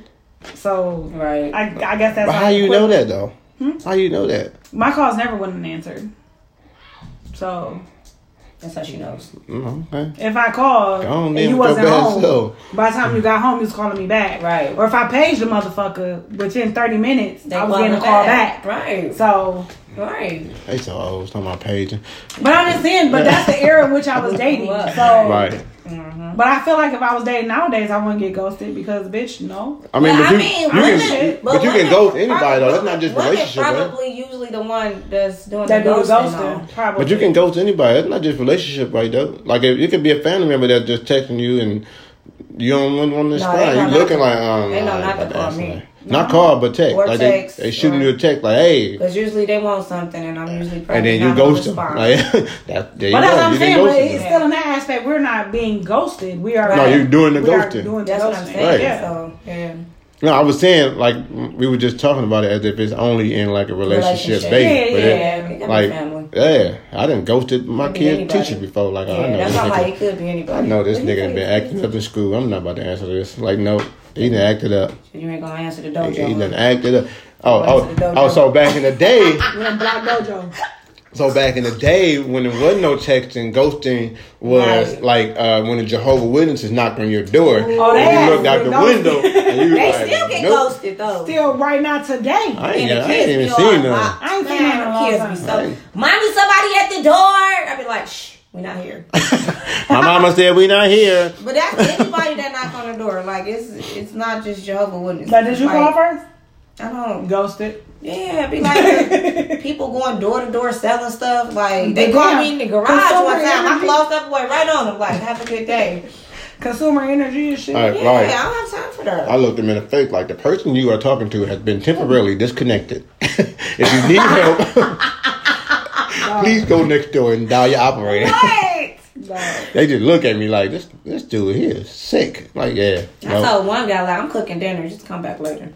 So right. I I guess that's But how like you know that though? Hmm? How you know that? My calls never went unanswered. So That's how she knows. Mm, okay. if I called Go and you wasn't home, self. by the time you got home, you was calling me back. Right. Or if I paged the motherfucker within thirty minutes, They I was call getting a call back. Right, So, right. They so old. was talking about paging. but I'm just saying, but that's the era in which I was dating. So, Right. But I feel like if I was dating nowadays, I wouldn't get ghosted because, bitch, no. I mean, But but I you, mean, you women- can, but but you can ghost anybody though. That's not just women relationship, man. Probably usually the one that's doing That the do ghosting. ghosting, probably. But you can ghost anybody. That's not just relationship, right? Though, like if it could be a family member that's just texting you and you don't want to respond. they you not looking to- like um, they know not to call answer me. That. Not call, but text. Or like text, they they shooting or- you a text like, hey, Because usually they want something, and I'm usually probably and then you gonna ghost them. Like, that, there you But go. that's what I'm you saying. didn't But it's them. still in that aspect. We're not being ghosted. We are. No, like- you're doing the we are ghosting. doing the That's what I'm saying. Right. Yeah. So yeah, No, I was saying like we were just talking about it as if it's only in like a relationship, Relationship. base. Yeah, yeah, yeah. Like family. yeah, I didn't ghosted my kid anybody. teacher before. Like I know that's this not nigga. like it could be anybody. I know this What do you nigga been acting up in school. I'm not about to answer this. Like no, he done acted up. You ain't gonna answer the dojo. he done acted up. Oh, oh, to the dojo. oh! So back in the day, We're Black Dojo. so back in the day when there wasn't no texting, ghosting was Right. like uh, when the Jehovah Witnesses knocked on your door Oh, and they you looked out the ghosted. window and you They like, still get nope. ghosted though. Still, right now, today. I ain't, And I ain't even seen all none. locked. I ain't seen Man, none in a long kids time. be so. Mommy, somebody at the door. I'd be like, shh, we not here. My mama said we not here. But that's anybody that knock on the door. Like it's it's not just Jehovah Witnesses. But did you like, call first? I don't. Ghosted. Yeah, be like people going door to door selling stuff. Like they But called me in the garage consumer one time. I energy. closed up, went right on them. Like, have a good day. consumer energy and shit. All right, Yeah, right. I don't have time for that. I looked him in the face like the person you are talking to has been temporarily disconnected. if you need help, please go next door and dial your operator. What? they just look at me like this. This dude here is sick. Like yeah, I no, told one guy like I'm cooking dinner, just come back later.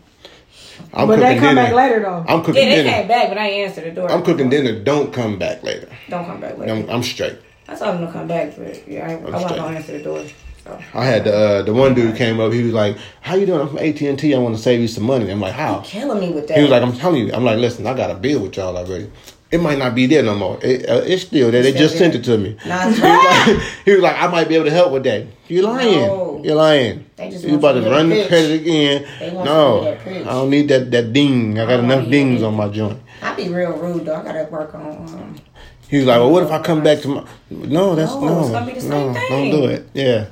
I'm but they come dinner. back later though. I'm cooking Yeah, they dinner. came back, but I ain't answered the door. I'm cooking dinner. Don't come back later. Don't come back later. I'm, I'm straight. I told him to come back, but yeah, I, I wasn't gonna answer the door. So. I had the uh, the one dude came up. He was like, "How you doing? I'm from AT and T. I want to save you some money." I'm like, "How?" Killing me with that. He was like, "I'm telling you." I'm like, "Listen, I got a bill with y'all already. It might not be there no more. It, uh, it's still there. They Still just there. sent it to me." He was, like, he was like, "I might be able to help with that." You lying? No. You're lying. They just you about to run the credit again? They want No. I don't need that that ding. I got don't enough dings on my joint. I be real rude though. I gotta work on. Um, He was like, "Well, what if I come back to my?" No, that's No, no, it's gonna be the no, don't do it. Yeah.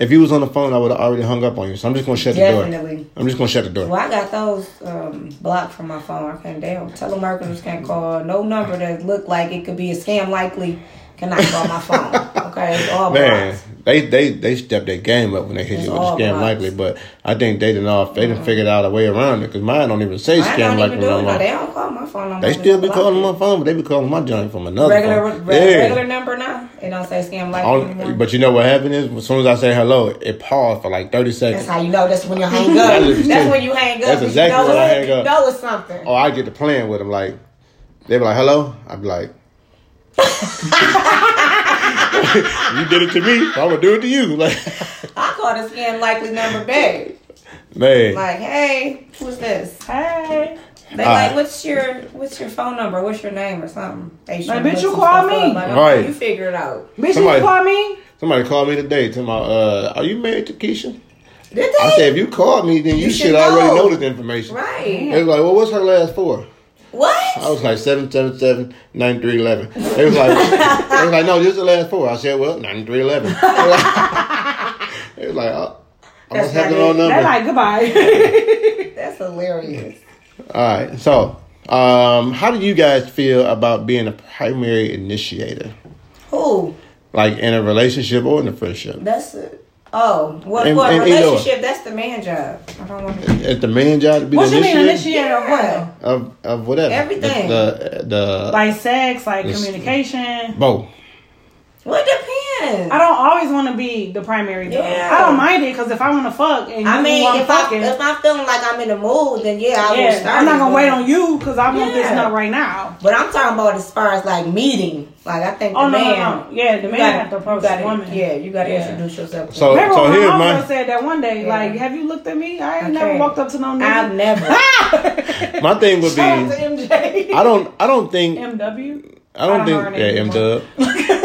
If you was on the phone, I would have already hung up on you. So I'm just gonna shut the door. Definitely. I'm just gonna shut the door. well, I got those um, blocked from my phone. I can't damn. Telemarketers can't call. No number that look like it could be a scam likely cannot call my phone. Okay, it's all Man, blocked. They they they stepped their game up when they hit It's you with scam likely, but I think they didn't off. They done figured out a way around it because mine don't even say I scam likely no it. No, more. they don't call my phone. No They still be calling my phone, but they be calling my joint from another regular phone. re- yeah. regular number now. It don't say scam likely All- but you know what happened is, as soon as I say hello, it paused for like thirty seconds. That's how you know. That's when you hang up. That's when you hang up. That's You exactly know when I hang up. You know it's something. Or I get to playing with them like they be like, "Hello," I'd be like, "You did it to me, so I'm gonna do it to you." Like, I call the scam likely number back. man, Like, hey, who's this? Hey, They All like, right. what's your what's your phone number? What's your name or something? They should Like, bitch, look you some call stuff me. up. Like, okay, Right. You figure it out. bitch, Somebody- you call me? somebody called me today. To my, uh, are you married to Keisha? Did they? I said, if you called me, then you, You should should already know. know this information. right. They was like, well, what's her last four? What? I was like, 777 9311. They was like, they was like, no, this is the last four. I said, well, 9311. They was like, oh, I must have the wrong number. They're like goodbye. That's hilarious. All right. So, um, how do you guys feel about being a primary initiator, Who? like in a relationship or in a friendship? That's it. Oh, well, And- for a and either or. relationship, that's the man job. I don't want to. Is the man job to be what the you mean initiator initiator of what? of of whatever Everything. The the, the Like sex, like communication. both. Well, it depends. I don't always want to be the primary. Though. Yeah. I don't mind it because if I want to fuck and I you mean, want if I fucking, if I'm feeling like I'm in the mood, then yeah, I will yeah, start. I'm not gonna wait on you because I want this Yeah. nut right now. But I'm talking about as far as like meeting. Like I think oh, the Oh no, man, no, no, yeah, the man gotta- have to approach gotta, the woman. Yeah, you got to Yeah. introduce yourself. So- Remember so when here's my my- mama said that one day, Yeah. like, have you looked at me? I ain't Okay. never walked up to no man. I've never. My thing would be, Shout out to I don't I don't think MW. I don't I don't think yeah, name M. Dub.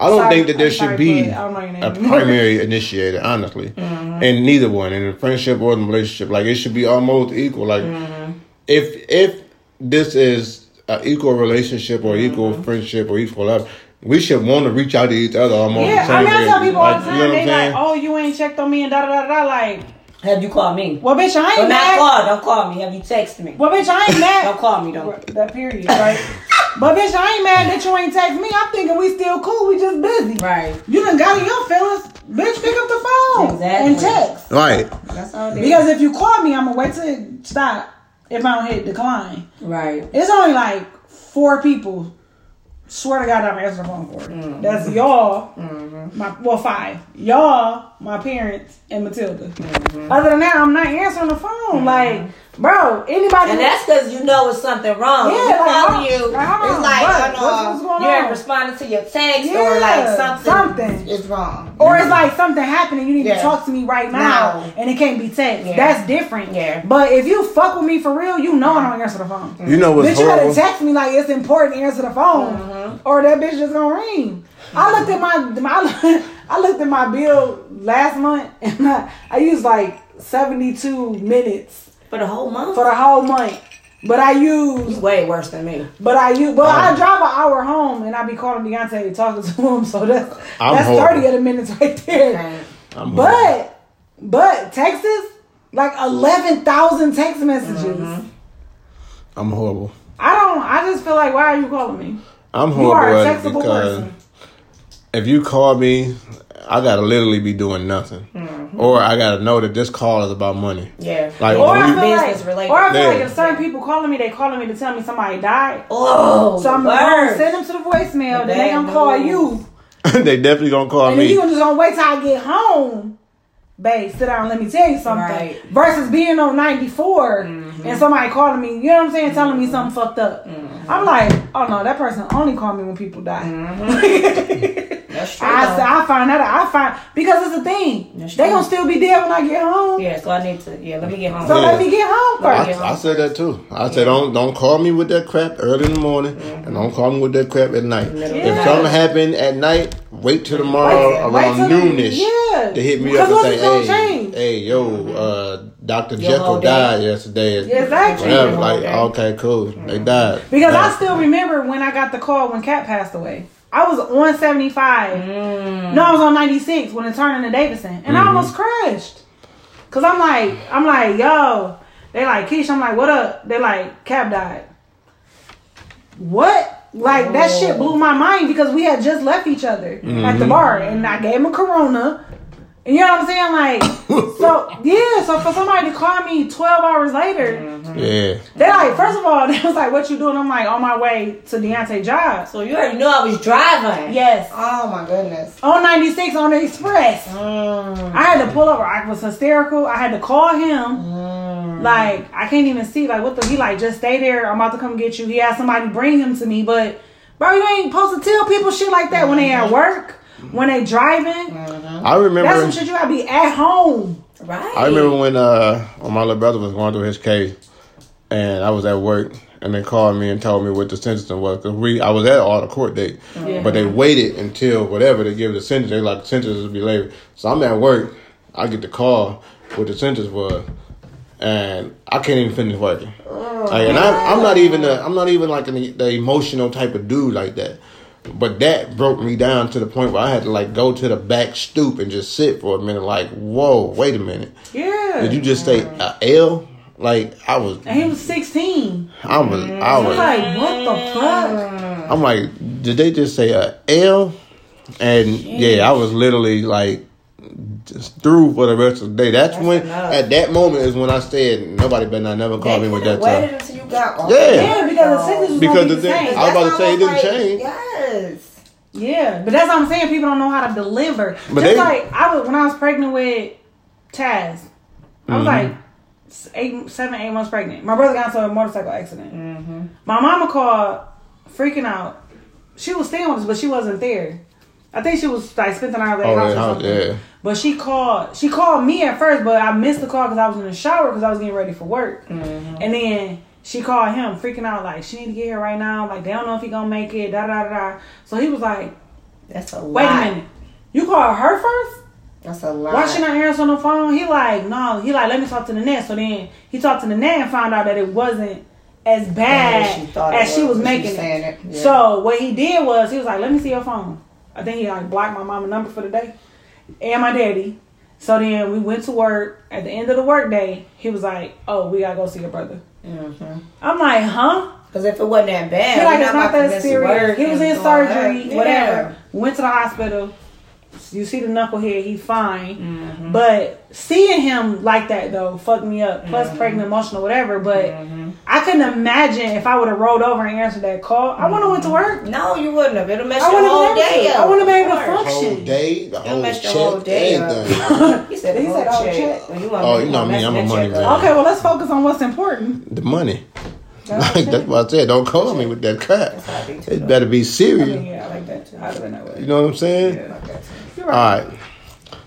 I don't Sorry, think that there I'm should sorry, be but I don't know your name a primary initiator, honestly, Mm-hmm. and neither one in a friendship or in a relationship. Like it should be almost equal. Like Mm-hmm. if if this is an equal relationship or equal Mm-hmm. friendship or equal love, we should want to reach out to each other almost. Yeah, the I mean, I tell people all Like, the you time, know they I'm like, oh, you ain't checked on me and da da da da. Like, Have you called me? well, bitch, I But ain't not mad. call. Don't call me. Have you texted me? Well, bitch, I ain't Don't call me. Don't. that period, right? but bitch, I ain't mad that you ain't text me. I'm thinking we still cool. We just busy. Right. You done got in your feelings. Bitch, pick up the phone Exactly. and text. Right. That's all it is. Because if you call me, I'm gonna wait to stop. If I don't hit decline, right. it's only like four people. Swear to God, I'm answering the phone for. Mm-hmm. That's y'all, my well five. Y'all, my parents, and Matilda. Mm-hmm. Other than that, I'm not answering the phone. Like, bro, anybody. And that's because you know it's something wrong. Yeah, Yeah, like, calling hold- you. like, it's like, what? What's- what's going you on? ain't responding to your text Yeah, or like something. something. is wrong. Or it's like something happening, you need Yeah. to talk to me right now, Now. and it can't be text. Yeah. That's different. Yeah. But if you fuck with me for real, you know I don't answer the phone. You know what's bitch, you gotta text me like it's important to answer the phone, Mm-hmm. or that bitch just gonna ring. I looked at my, my I looked at my bill last month, and I, I used like seventy two minutes For the whole month? for the whole month. But I It's use, way worse than me. but I use, but I I'm- drive an hour home, and I be calling Deontay talking to him. So that's I'm that's horrible. thirty of the minutes right there. Right. I'm horrible. But but Texas, like eleven thousand text messages. Mm-hmm. I'm horrible. I don't. I just feel like, why are you calling me? I'm horrible You are horrible a at textable because person. if you call me I gotta literally be doing nothing, mm-hmm. or I gotta know that this call is about money. Yeah. Like, Or I when feel Business like, related. or I feel Yeah. like if certain people calling me, they calling me to tell me somebody died. Oh, So I'm the gonna worst. send them to the voicemail. The Then they gonna call news. you, they definitely gonna call me. and me. you gonna just gonna wait till I get home. Babe, sit down. Let me tell you something. Right. Versus being on 94 Mm-hmm. and somebody calling me, you know what I'm saying, telling me something fucked up. Mm-hmm. I'm like, oh no, that person only call me when people die. Mm-hmm. That's true. I. I find that I find because it's a thing. They true. gonna still be dead when I get home. yeah, so I need to. Yeah, let me get home. So Yeah. let me get home I, first. I said that too. I said don't don't call me with that crap early in the morning, mm-hmm. and don't call me with that crap at night. Middle If something night. happen at night, wait till tomorrow Wait- wait around till the- noonish yeah. to hit me Because up and what's say, "Hey, change? hey, yo, mm-hmm. uh, Doctor Your Jekyll whole day. died yesterday." Exactly. Whatever. Like, whole day. okay, cool. They mm-hmm. died. Because I still remember when I got the call when Cat passed away. I was on 75. Mm. No, I was on 96 when it turned into Davidson. And Mm-hmm. I almost crashed. Cause I'm like, I'm like, yo. They like, Keish, I'm like, what up? They like, Cab died. What? Like that shit blew my mind because we had just left each other at Mm-hmm. the bar and I gave him a corona. And you know what I'm saying? Like, so yeah, so for somebody to call me 12 hours later, yeah. they like, first of all, they was like, what you doing? I'm like, on my way to Deontay job. So you already knew I was driving. Yes. Oh my goodness. On 96 on the express. Mm. I had to pull over. I was hysterical. I had to call him. Mm. Like, I can't even see. Like, what the? He like, just stay there. I'm about to come get you. He had somebody bring him to me. But, bro, you ain't supposed to tell people shit like that when they at work, when they driving. I remember. That's some shit you gotta be at home. Right. I remember when uh when my little brother was going through his case, and I was at work, and they called me and told me what the sentencing was because we I was at all the court date, Yeah. but they waited until whatever they give the sentence. They like the sentence will be later. So I'm at work, I get the call what the sentence was, and I can't even finish working. Like, and I, I'm not even a, I'm not even like an, the emotional type of dude like that. But that broke me down to the point where I had to like go to the back stoop and just sit for a minute. Like, whoa, wait a minute. Yeah. Did you just say a L? Like I was, and he was 16. I was, I was was. like, what the fuck? I'm like, did they just say a L? And yeah, I was literally like just through for the rest of the day. That's, That's when, enough. at that moment, is when I said nobody better not never call They me with could've that waited stuff. until you got off. Yeah. Yeah, because the sentence was Because be the the thing- same. I was about to say it didn't like, change. Yes. Yeah, but that's what I'm saying. People don't know how to deliver. But Just they- like I was when I was pregnant with Taz, I was mm-hmm. like eight, seven, eight months pregnant. My brother got into a motorcycle accident. Mm-hmm. My mama called, freaking out. She was staying with us, but she wasn't there. I think she was like spent the night at their Oh, house their or something. yeah. But she called. She called me at first, but I missed the call because I was in the shower because I was getting ready for work. Mm-hmm. And then she called him, freaking out like she need to get here right now. Like they don't know if he gonna make it. Da da da. So he was like, That's a lot. Wait a minute. You called her first? That's a lot. Why she not answering the phone? He like, no. He like, let me talk to the net. So then he talked to the net and found out that it wasn't as bad she as she was, was but she making it. it, yeah. So what he did was he was like, let me see your phone. I think he like blocked my mama number for the day and my daddy. So then we went to work. At the end of the work day, he was like, oh, we gotta go see your brother. Mm-hmm. I'm like, huh? Because if it wasn't that bad, He like, it's not to that serious. He was in surgery, whatever. Went to the hospital. You see the knucklehead, he's fine. Mm-hmm. But seeing him like that though fucked me up. Plus Mm-hmm. pregnant, emotional, whatever. But I couldn't imagine if I would have rolled over and answered that call. I wouldn't have went to work. No, you wouldn't have. It'll mess I your wouldn't whole have day up. I wouldn't have been able to Of course. function. Whole day, the It'll whole mess check, whole day up. He said He the said whole whole check. check. Well, you Oh, me you know to me, mess I'm a money man. Okay, well let's focus on what's important. The money. That's Like, that's what I said. Don't call me with that crap. That's how I do too, It better be I serious. mean, yeah, I like that too. I'd have been that way. You know what I'm saying? Yeah. Like. You're All right. right.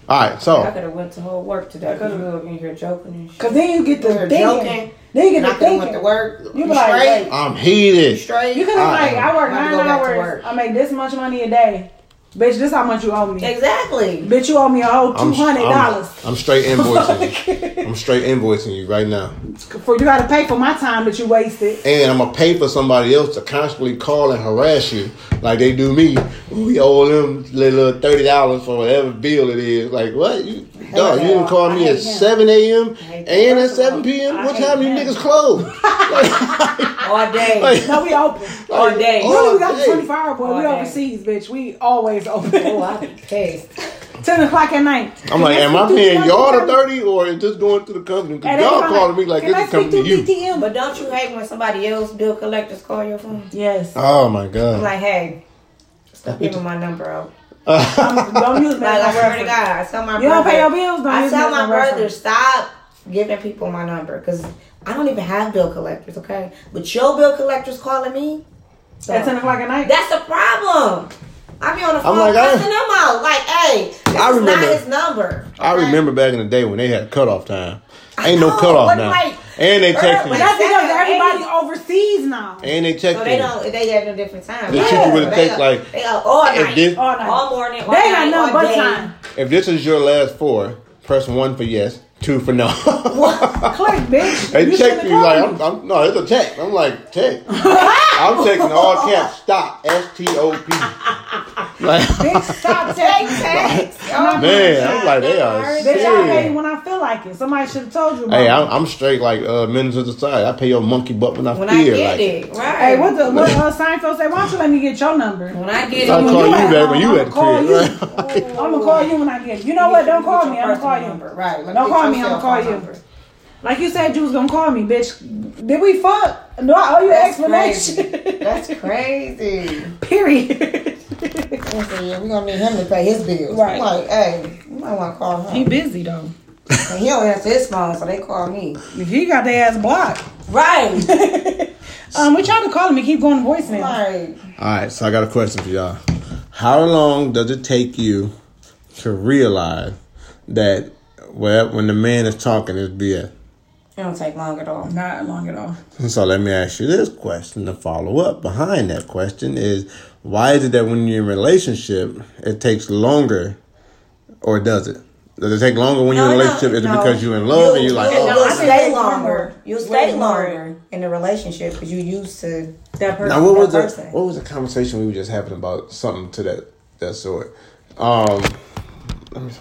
All right. I So I could have went to whole work today. Because you were in here joking and shit. Cause then you get You to were thinking. joking. Then you get And I to could thinking. went to work. You be like, straight? I'm heated. Straight? You could have I- like, I work I'm about nine to go back to hours. I make this much money a day. Bitch, this is how much you owe me. Exactly. Bitch, you owe me a whole two I'm, hundred dollars. I'm, I'm straight invoicing you. I'm straight invoicing you right now. For you got to pay for my time that you wasted. And I'm gonna pay for somebody else to constantly call and harass you like they do me. We owe them little thirty dollars for whatever bill it is. Like what? You, dog, you didn't call me at him. seven a.m. and at seven p.m. I What hate time you niggas close? All day. Like- No, we open. All day. Oh, Really, we got the day. 24 hour boy. All We day. overseas, bitch. We always open. Oh, I be pissed. Ten o'clock at night. I'm like, am I paying y'all the thirty or is this going to the company? Because y'all calling me like Can this is coming to you. DTM? But don't you hate when somebody else bill collectors call your phone? Yes. Oh my god. I'm like, hey, stop giving my number out. don't use me Like I swear to. God, I tell my You don't pay your bills, don't I tell my a brother reference. stop giving people my number because I don't even have bill collectors. Okay, but your bill collectors calling me. So At ten o'clock at night. that's a problem. I be on the phone I'm like, I- cussing them out. Like, hey, this I is remember- not his number. I okay? remember back in the day when they had cutoff time. I Ain't no cutoff now. like, and they Earl, texting when. That's because everybody's overseas now. And they So they don't. They have a different time. The right? shit would So they like, they go all night, this- All night. all morning, all They ain't got night, nothing but time. If this is your last four, press one for yes, two for no. Click, bitch. They You check should've you called like. I'm, I'm no, it's a check. I'm like check. I'm checking all caps. Stop. S T O P. Like Bitch, stop Take texting. text. Oh, man, I'm like they are Bitch, I pay serious. when I feel like it. Somebody should have told you. Hey. I'm, I'm straight like uh, men to the side. I pay your monkey butt when I When I feel get like it, right? Hey, what the what uh, Seinfeld say? Why don't you let me get your number? When I get I'll it, call you you back when you I'ma at the crib. I'm gonna call you when I get. it. You know what? Don't call me. I'm gonna call you. Right. Let Don't get call me, I'ma call you. number. Like you said, you was gonna call me, bitch. Did we fuck? No, I owe you an That's explanation? crazy. That's crazy. Period. I yeah, we're gonna need him to pay his bills. Right. I'm like, hey, you might want to call him. he busy though. And he don't answer his phone, so they call me. He got their ass blocked. Right. Um, we tried to call him. He keep going to voicemail. like, All right, so I got a question for y'all. How long does it take you to realize that well, when the man is talking, it's BS? it don't take long at all. Not long at all. So let me ask you this question. The follow up behind that question is why is it that when you're in a relationship it takes longer or does it? Does it take longer when you're in a No, no, relationship? Is it no. because you're in love and You- you're like, you, oh, you'll I stay it's longer. You'll stay more. longer in the relationship because you used to that person. Now what was that the what was the conversation we were just having about something to that that sort? Um let me see,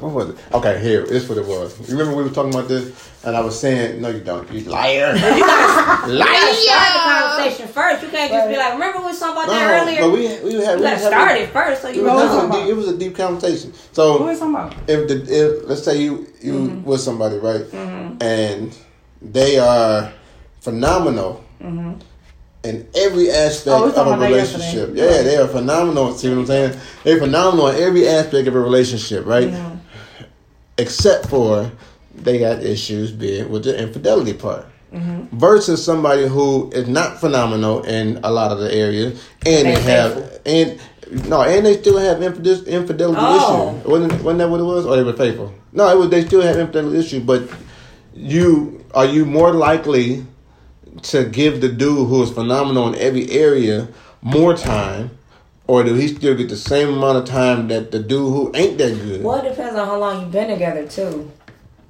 what was it? Okay, here, this is what it was. You remember we were talking about this and I was saying, No you don't, you liar. You gotta liar. start the conversation first. You can't just be like, "Remember we was talking about that earlier." but we we had you we gotta start it first, so It you was, What it, was was a, about? deep- it was a deep conversation. So What are talking about? if the if let's say you you Mm-hmm. with somebody right and they are phenomenal in every aspect Oh, of a relationship. Yeah, they are phenomenal. See what I'm saying? They're phenomenal in every aspect of a relationship, right? Mm-hmm. Except for they got issues being with the infidelity part. Mm-hmm. Versus somebody who is not phenomenal in a lot of the areas, and they have and no, and they still have infidel- infidelity Oh. issues. Wasn't, wasn't that what it was? Or they were faithful? No, it was. They still have infidelity issue, but you are you more likely to give the dude who is phenomenal in every area more time, or do he still get the same amount of time that the dude who ain't that good? Well, it depends on how long you've been together too.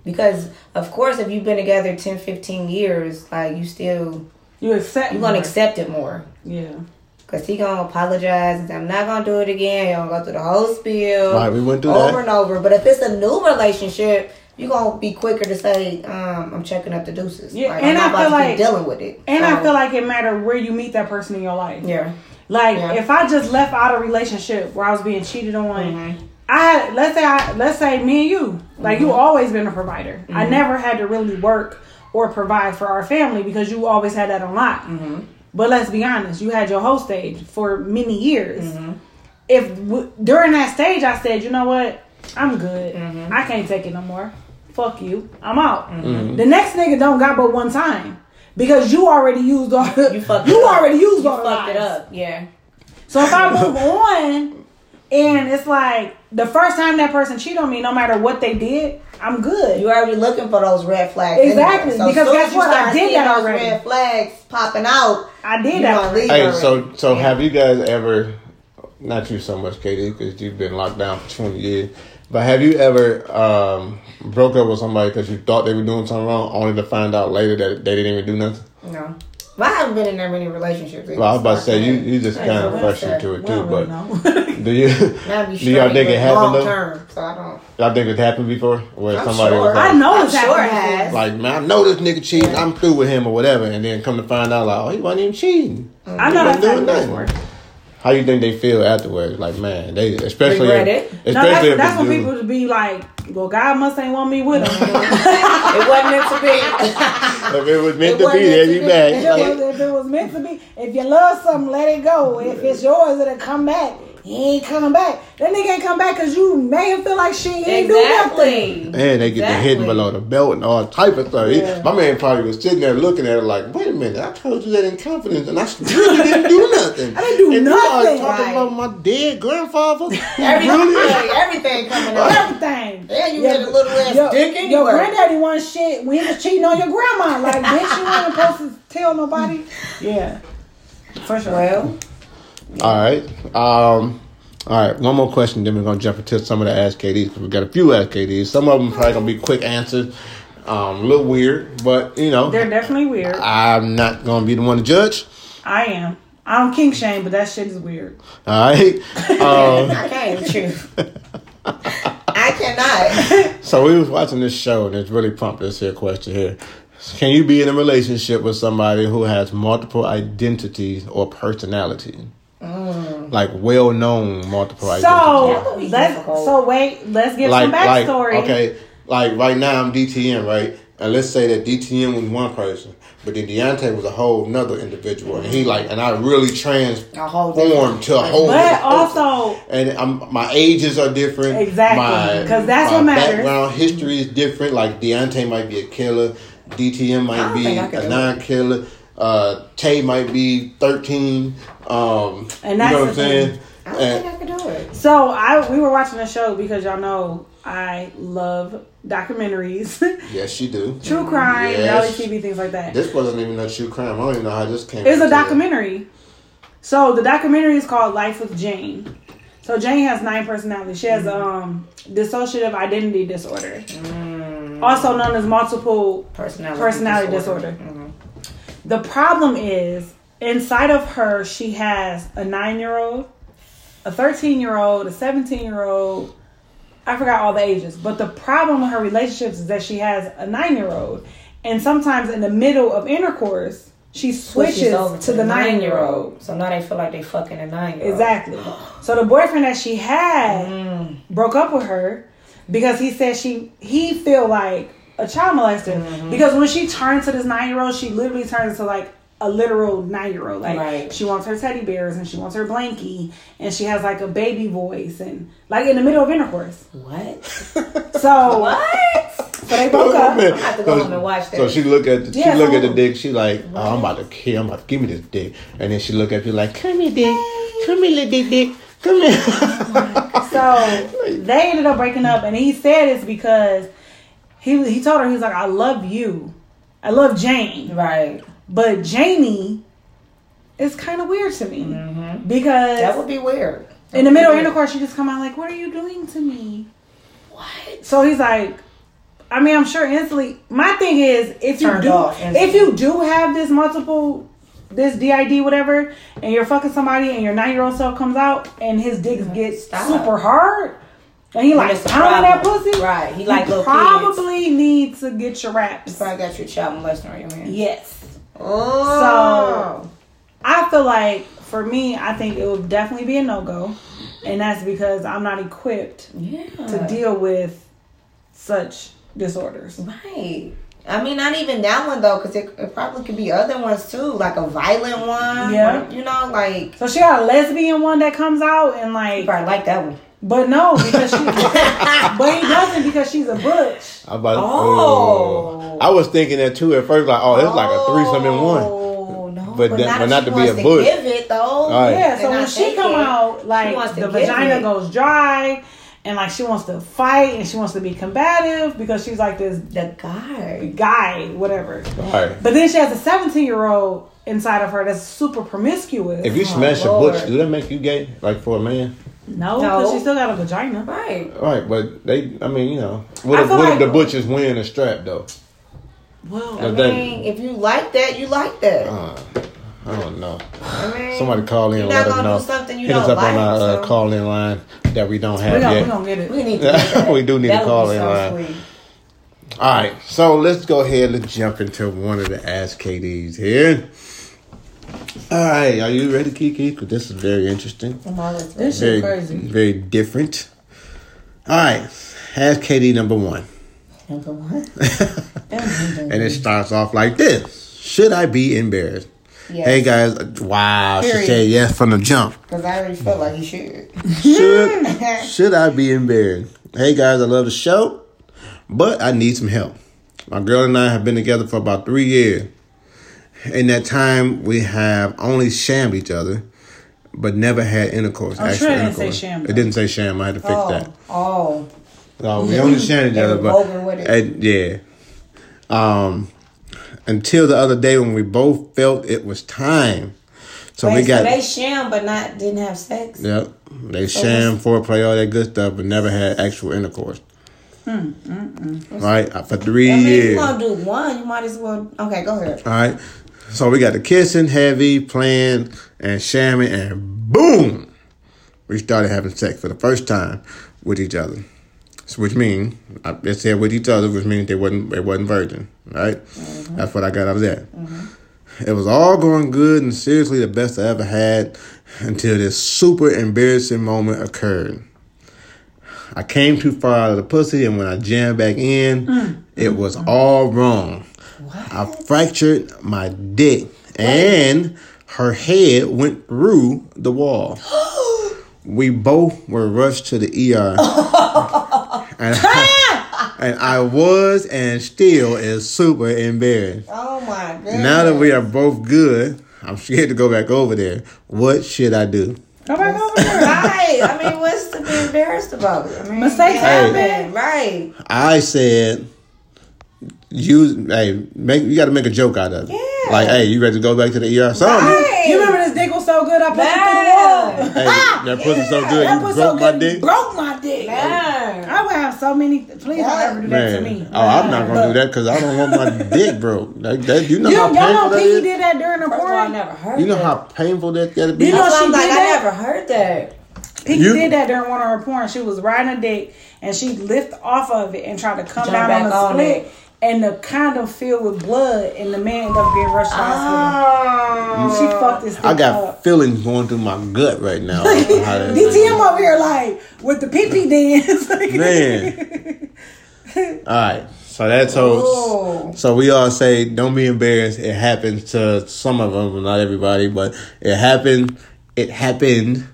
Because of course if you've been together 10, 15 years, like you still You accept. you're gonna more. accept it more. Yeah. Cause he gonna apologize and say, I'm not gonna do it again. He gonna go through the whole spiel. Right, we went through over that. and over. But if it's a new relationship, you're gonna be quicker to say, um, I'm checking up the deuces. Yeah, like, and I feel like- dealing with it. And So, I feel like it matter where you meet that person in your life. Yeah. Like Yeah. if I just left out a relationship where I was being cheated on, Mhm. I let's say I let's say me and you, like Mm-hmm. you always been a provider. I never had to really work or provide for our family because you always had that on lock. Mm-hmm. But let's be honest, you had your whole stage for many years. Mm-hmm. If w- during that stage I said, you know what, I'm good. Mm-hmm. I can't take it no more. Fuck you. I'm out. Mm-hmm. The next nigga don't got but one time. Because you already used all the, You fucked you it up. already used You all the fucked it up. Yeah. So if I move on and it's like the first time that person cheated on me, no matter what they did, I'm good. You're already looking for those red flags. Exactly, anyway. So because as soon guess what? I did seeing that those already. Red flags popping out. I did You that. already. Hey, already. so so Yeah. have you guys ever? Not you so much, Katie, because you've been locked down for twenty years. But have you ever um, broke up with somebody because you thought they were doing something wrong, only to find out later that they didn't even do nothing? No. But I haven't been in that many relationships. Well, I was about to say you you just Hey, kind of what's fresh into it too. But do you do y'all think it happened long though? term, so I don't. Y'all think it happened before, where I'm somebody sure. was like, I know I'm it's sure it happened has. like, man, I know this nigga cheating. I'm through with him or whatever, and then come to find out, like, oh, he wasn't even cheating. I know He that's wasn't doing happened nothing. Before. how you think they feel afterwards? Like, man, they especially Regret it? especially No, that's, if that's the when dude- people be like, "Well, God must ain't want me with him." It wasn't meant to be. if it was meant It to be, wasn't they'd be be. back. If it, was, if it was meant to be, if you love something, let it go. If it's yours, it'll come back. He ain't coming back. That nigga ain't come back because you made him feel like she ain't do nothing. Exactly. And they get the hidden below the belt and all type of stuff. Yeah. my man probably was sitting there looking at it like, wait a minute, I told you that in confidence and I really didn't do nothing. I didn't do and You are nothing. talking Right. about my dead grandfather. Everything, everything coming out. Everything. Yeah, you had a little ass your, dick Your anyway. granddaddy won shit when he was cheating on your grandma. Like, bitch, you weren't supposed to tell nobody. Yeah. For sure. Well, All right. Um, all right. One more question, then we're gonna jump into some of the Ask KDs because we got a few Ask KDs. Some of them probably gonna be quick answers. Um, a little weird, but you know, They're definitely weird. I'm not gonna be the one to judge. I am. I don't kink shame, but that shit is weird. All right. Um, I can't with you. I cannot. so we was watching this show, and it's really pumped this here question here. Can you be in a relationship with somebody who has multiple identities or personalities? Like well known multiple So identities. let's so wait, let's give like, some like, backstory. okay, like right now I'm DTM, right? And let's say that DTM was one person, but then Deontay was a whole nother individual, and he like, and I really A whole transformed to a whole. But different also and I'm, my ages are different. Exactly, My- 'cause that's my what matters. Background history is different. Like Deontay might be a killer, DTM might be think I could a non-killer. Uh, Tay might be thirteen. Um, And you that's know what the I'm saying? I don't And- think I could do it. So I we were watching a show because y'all know I love documentaries, yes, you do. true crime, Yes. reality TV, things like that. This wasn't even a true crime. I don't even know how this came. It's a into it. documentary. So the documentary is called Life with Jane. So Jane has nine personalities. She has Mm-hmm. um dissociative identity disorder, also known as multiple Personality, Personality disorder. The problem is inside of her, she has a nine year old, a 13 year old, a 17 year old. I forgot all the ages. But the problem with her relationships is that she has a nine year old. And sometimes in the middle of intercourse, she switches, over to, the nine year old. So now they feel like they fucking a nine year old. Exactly. So the boyfriend that she had Mm. broke up with her because he said she he feel like a child molester Mm-hmm. because when she turned to this nine year old, she literally turns into like a literal nine year old. Like Right. she wants her teddy bears and she wants her blankie and she has like a baby voice and like in the middle of intercourse. What? So What? so they broke up. I have to go home and watch that. So she look at the, Yeah, she look at the dick. She like, oh, I'm about to kill. I'm about to give me this dick. And then she look at you like, come here, dick. Come here, little dick, dick. Come here. So they ended up breaking up, and he said it's because he he told her he was like, "I love you, I love Jane, right. But Jamie is kind of weird to me mm-hmm. because That would be weird. in the middle of intercourse, she just come out like, "What are you doing to me?" What? So he's like, I mean, I'm sure instantly. My thing is, if you do, if you do have this multiple, this DID, whatever, and you're fucking somebody, and your nine year old self comes out, and his dick mm-hmm. gets Stop. super hard, and he like pounding that pussy, Right. He you like little kids. probably need to get your raps. Probably got your child molester on your hands. Yes. Oh. So I feel like for me, I think it would definitely be a no go, and that's because I'm not equipped yeah. to deal with such disorders. Right. I mean, not even that one though, because it, it probably could be other ones too, like a violent one. Yeah. or, you know, like So she got a lesbian one that comes out and like, probably like that one. But no, because she, but he doesn't because she's a butch. I, about, Oh. oh. I was thinking that too at first, like, oh, it's like a threesome in one. Oh no, But but, that- not, but not she to be wants a bush. Give it though. Right. Yeah, so when she come it. out, like wants the vagina it. goes dry, and like she wants to fight and she wants to be combative because she's like this The guy. guy, whatever. Right. But then she has a 17 year old inside of her that's super promiscuous. If you Oh, smash a butch, do that make you gay? Like for a man? No, No. because she still got a vagina. Right. Right, but they, I mean, you know, what I if, feel what if like- the butchers win a strap though? Well, I But that- mean, if you like that, you like that. Uh, I don't know. I mean, Somebody call in You're and not let us gonna know. do something you Hit us don't up on like, our uh, call in line that we don't have we gonna, yet. we gonna get it. We need to. do. We do need that to would call in so line. sweet. All right, so let's go ahead and jump into one of the Ask KDs here. All right, are you ready, Kiki? Because this is very interesting. This Very, shit crazy. very different. All right, ask KD number one. Number one. And it starts off like this Should I be embarrassed? Yes. Hey guys, wow, she said yes from the jump. Because I already felt like you should. Should, should I be embarrassed? Hey guys, I love the show, but I need some help. My girl and I have been together for about three years. In that time, we have only shammed each other, but never had intercourse. I'm actual sure it didn't say sham, It didn't say sham. I had to fix Oh, that. oh. So we only shammed each other, but vulgar with it. and, yeah. Um, until the other day when we both felt it was time. So Wait, we got so they sham but not didn't have sex? Yep. They sham, foreplay, all that good stuff, but never had actual intercourse. Hmm. Right? Uh, For three I mean, years. you All gonna do one, you might as well. Okay, go ahead. right. So we got the kissing, heavy, playing, and shamming, and boom! We started having sex for the first time with each other. So which means, I they said with each other, which means they wasn't they wasn't virgin, right? Mm-hmm. That's what I got out of that. Mm-hmm. It was all going good and seriously the best I ever had until this super embarrassing moment occurred. I came too far out of the pussy, and when I jammed back in, mm. it was mm-hmm. all wrong. I fractured my dick, and her head went through the wall. we both were rushed to the ER. and, I, and I was and still is super embarrassed. Oh my goodness. Now that we are both good, I'm scared to go back over there. What should I do? Go back over there. Right. I mean, what's to be embarrassed about? I mean, Mistakes it happen. happened. Right. I said, "You, hey, make you got to make a joke out of it. Yeah. Like, hey, you ready to go back to the ER? Something. Right. You remember this dick was so good I put it through the wall. Man. Hey, that pussy so good, That you broke so my good. dick. Broke my dick. Man. I would have so many. Please don't ever do that to me. oh, I'm not gonna do that because I don't want my dick broke. That, that, you know You, how y'all painful know that Piggy is. did that during the First of I porn. never heard You know that. how painful that gotta be. You know That's she I'm like, did I that? never heard that. Piggy You- did that during one of her porn. She was riding a dick and she lift off of it and tried to come down on back the on split. it. And the condom filled with blood, and the man ended up getting rushed to the Oh. She fucked this dick I got up. feelings going through my gut right now. DTM over here like with the pee pee dance. Man. All right. So that's so. Oh. So we all say, don't be embarrassed. It happens to some of them, not everybody, but it happened. It happened,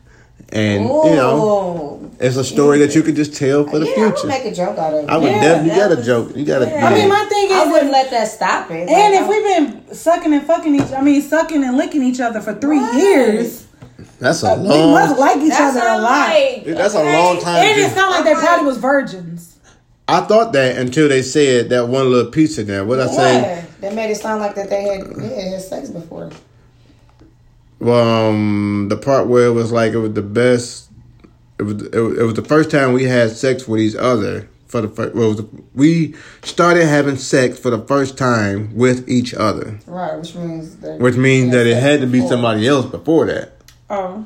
and you know, Oh. It's a story that you could just tell for the yeah, I would future. make a joke out of it. I would Yeah, definitely. You that gotta was- joke. You gotta. yeah. I mean, my thing is, I wouldn't if- let that stop it. and if we've been sucking and fucking each, I mean, sucking and licking each other for three Right. years, that's a we must long. like each other a lot. right. That's a Okay. long time. And it Just- sounded like they probably was virgins. I thought that until they said that one little piece in there. What I say? Yeah, they made it sound like that they had yeah, had sex before. Well, um, the part where it was like it was the best. It was it it was the first time we had sex with each other for the first. Well, it was the, we started having sex for the first time with each other, Right, which means that which means that it had to be before. somebody else before that. Oh,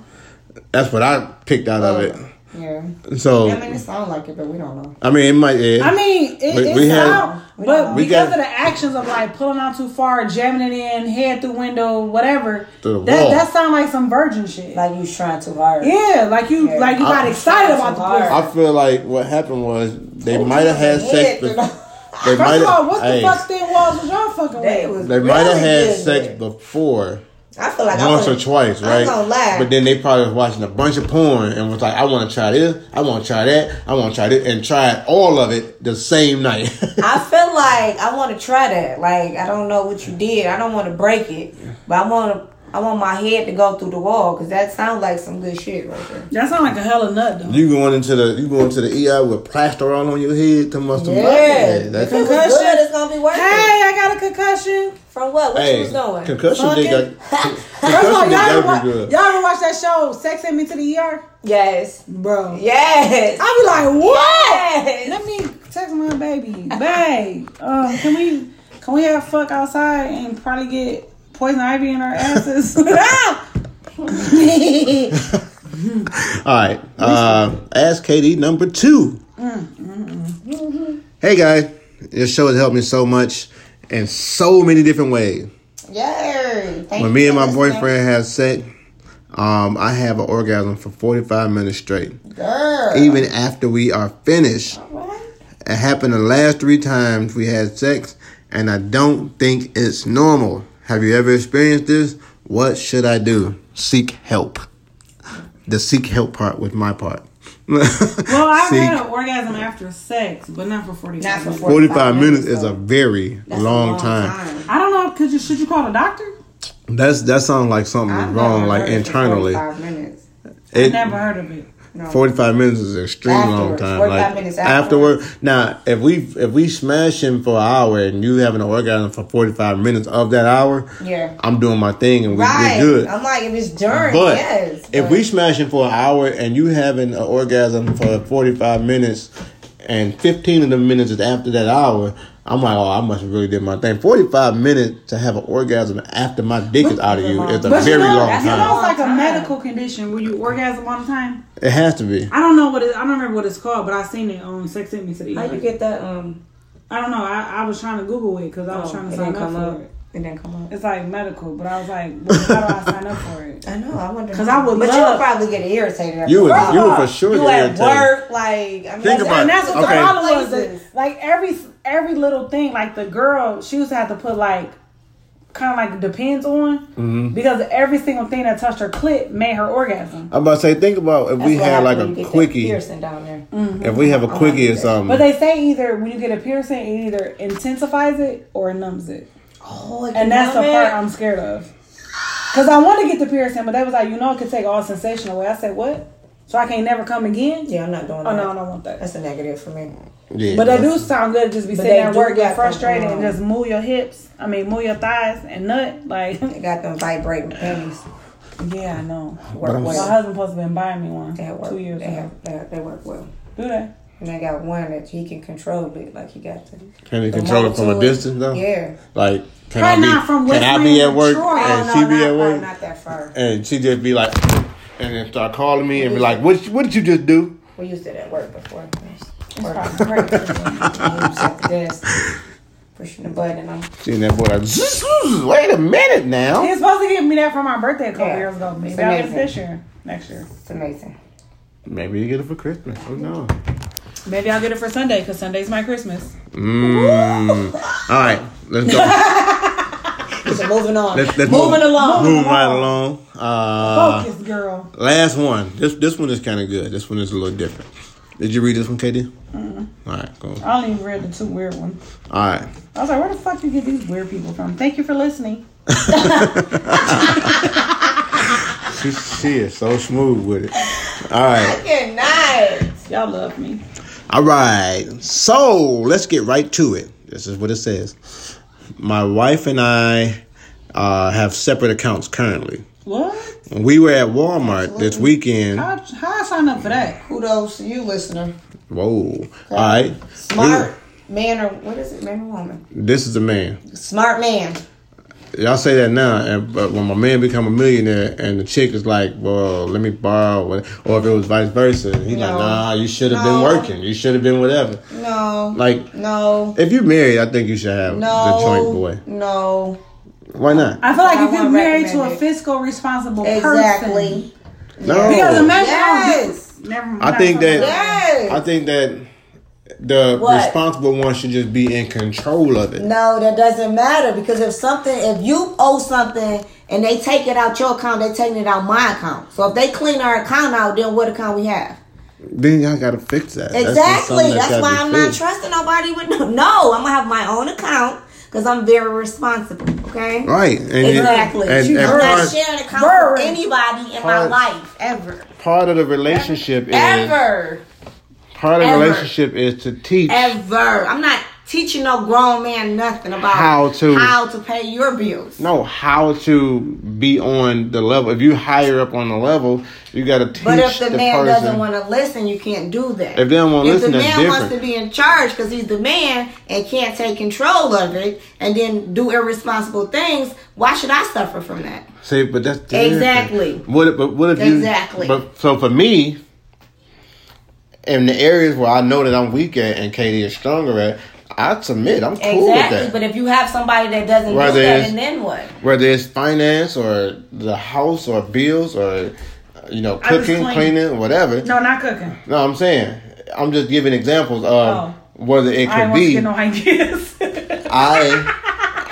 That's what I picked out of oh. it. Yeah. So I mean, it sounds like it, but we don't know. I mean, it might. Yeah. I mean, it, We- it we sound, We but. We because got- of the actions of like pulling out too far, jamming it in, head through window, whatever, Through the that wall. that sound like some virgin shit. Like you was trying too hard. yeah, like you Yeah. like you got I- excited about the Hard. pussy. I feel like what happened was they oh, might have had sex. you Be- know. they might First of all, have. what the hey, fuck thin walls was y'all fucking with? was They might have had sex it. before. I feel like I once or would've- twice, right? gonna lie. But then they probably was watching a bunch of porn and was like, I want to try this, I want to try that, I want to try this, and tried all of it the same night. I feel like I want to try that. Like I don't know what you did. I don't want to break it, but I want to. I want my head to go through the wall because that sounds like some good shit right there. That sounds like a hella nut though. you going into the you going to the ER with plaster all on your head to must Yeah, that's if it Concussion. good, it's gonna be worth Hey. I got a concussion. From what? What you hey was doing? concussion Fucking- dick got First of all, concussion y'all dick ever, wa- good. y'all ever watch that show, Sex Sent Me to the ER? yes, Bro. yes. I be like, what? Yes. Let me text my baby. Babe, um, can we can we have fuck outside and probably get poison ivy in our asses? All right, uh, ask KD number two. Hey guys, this show has helped me so much in so many different ways. Yay. Thank when you me and my listening. boyfriend have sex, um, I have an orgasm for 45 minutes straight. Girl. Even after we are finished. What? It happened the last three times we had sex, and I don't think it's normal. Have you ever experienced this? What should I do? Seek help. The seek help part with my part. Well, I've Seek- had an orgasm after sex, but not for 45 Not for minutes. 45 minutes is though. a very That's a long, time. I don't know. Could you should you call the doctor? That's that sounds like something I've wrong, like heard it for internally. 45 minutes. It, Never heard of it. No. 45 minutes is an extreme long time. like minutes afterward. afterwards. Now, if we if we smash him for an hour and you having an orgasm for 45 minutes of that hour, Yeah. I'm doing my thing and we, Right. we're good. I'm like, if it's during, But yes. if but- we smashing for an hour and you having an orgasm for 45 minutes and 15 of the minutes is after that hour, I'm like, oh, I must have really did my thing. 45 minutes to have an orgasm after my dick is out of you is a very you know, long you know time. it's almost like a medical condition where you orgasm all the time. It has to be. I don't know what it, I don't remember what it's called, but I seen it on Sex Hit Me Today. How you get that? Um, I don't know. I, I was trying to Google it because I was oh, trying to sign up for up. it. It didn't come up. It's like medical, but I was like, well, how do I sign up for it? I know. I wonder because I would but you love- would probably get irritated. You would, you would for sure You get at irritated. work, like I mean, Think that's- about And that's what Okay. the problem was. Places. that, Like every every little thing, like the girl, she used to have to put like kind of like depends on Mm-hmm. because every single thing that touched her clit made her orgasm. I'm about to say, think about if That's we had like a you get that quickie. piercing down there. If we have a quickie or something. But they say either when you get a piercing, it either intensifies it or it numbs it, Oh, and that's the numb part it? I'm scared of. Cause I want to get the piercing, but they was like, you know, it could take all sensation away. I said, what? So I can't never come again? Yeah, I'm not doing Oh that. Oh no, I don't want that. That's a negative for me. yeah, But they do sound good. Just be sitting they there do working, got them, frustrated, and um, just move your hips. I mean, move your thighs and nut. Like, They got them vibrating panties. yeah, I know. Work I'm- My well. husband supposed to been buying me one They work. two years they, ago. have, they, they work well. Do they? And they got one that he can control it, like he got to. Can you the control it from a distance though? Yeah. Like, can Probably I be, not from can I be at work Detroit. and oh, she be not, at work not that far. and she just be like, and then start calling me and be like, what, what did you just do? We used it at work before. It's Work. probably great. He was at the desk pushing the button. And I'm Seeing that boy like, "Zzz, wait a minute He now. was supposed to give me that for my birthday a couple Yeah. years ago. Maybe I'll get it this year, next year. it's amazing. Maybe you get it for Christmas. Who knows? Maybe I'll get it for Sunday because Sunday's my Christmas. Mm. All right, let's go. So moving on. Let's, let's moving move, along. Moving right along. Uh, Focus, girl. last one. This this one is kind of good. This one is a little different. Did you read this one, KD? Mm-hmm. All right, cool. I only read the two weird ones. All right. I was like, where the fuck you get these weird people from? Thank you for listening. She, she is so smooth with it. All right. Good night. Y'all love me. All right. So let's get right to it. This is what it says. My wife and I uh, have separate accounts currently. What? We were at Walmart this weekend. How, how I sign up for that? Kudos to you, listener. Whoa. All right. Smart man or what is it, man or woman? This is a man. Smart man. Y'all say that now, and, but when my man become a millionaire and the chick is like, "Well, let me borrow," or or if it was vice versa, he's like, "Nah, you should have No. been working. You should have been whatever." No. Like, no. if you're married, I think you should have No. the joint boy. No. Why not? I feel like I if you're married to a fiscal responsible Exactly. person. No, Because imagine Yes. Never mind. I think that Yes. I think that the What? responsible one should just be in control of it. No, that doesn't matter because if something, if you owe something and they take it out your account, they're taking it out my account. So if they clean our account out, then what account we have? Then y'all gotta fix that. Exactly. something That's, gotta why I'm not trusting nobody with no. No, I'm gonna have my own account because I'm very responsible. Okay. Right. And Exactly. And, and, I'm not part, sharing an account with anybody in Part- my life ever. part of the relationship is Ever. part of the relationship is to teach Ever. I'm not teaching no grown man nothing about How to- how to pay your bills. No, how to be on the level. If you higher up on the level, you gotta teach But if the, the man person. doesn't want to listen, you can't do that. If they don't wanna If listen, the that's man wants to be in charge because he's the man and can't take control of it, and then do irresponsible things, why should I suffer from that? See, but that's different. Exactly. What? if- But what if you? Exactly. But so for me, in the areas where I know that I'm weak at and KD is stronger at, I submit. I'm cool with Exactly. that. But if you have somebody that doesn't Whether do that, it's- and then what? Whether it's finance or the house or bills or you know cooking, cleaning, whatever. No, not cooking. No, I'm saying I'm just giving examples of Oh. whether it could ain't want to be. get no ideas. I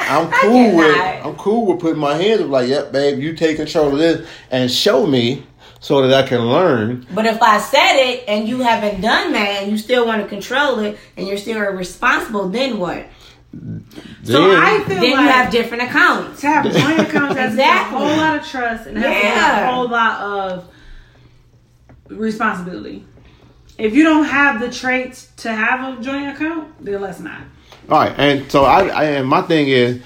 I'm cool with cannot. I'm cool with putting my hands up like, yep, babe, you take control of this and show me so that I can learn. But if I said it and you haven't done that and you still want to control it and you're still responsible, then what? so I feel Then like you have different accounts. to have joint accounts has Exactly. a whole lot of trust and has Yeah. a whole lot of responsibility. If you don't have the traits to have a joint account, then let's not. All right, and so I, I and my thing is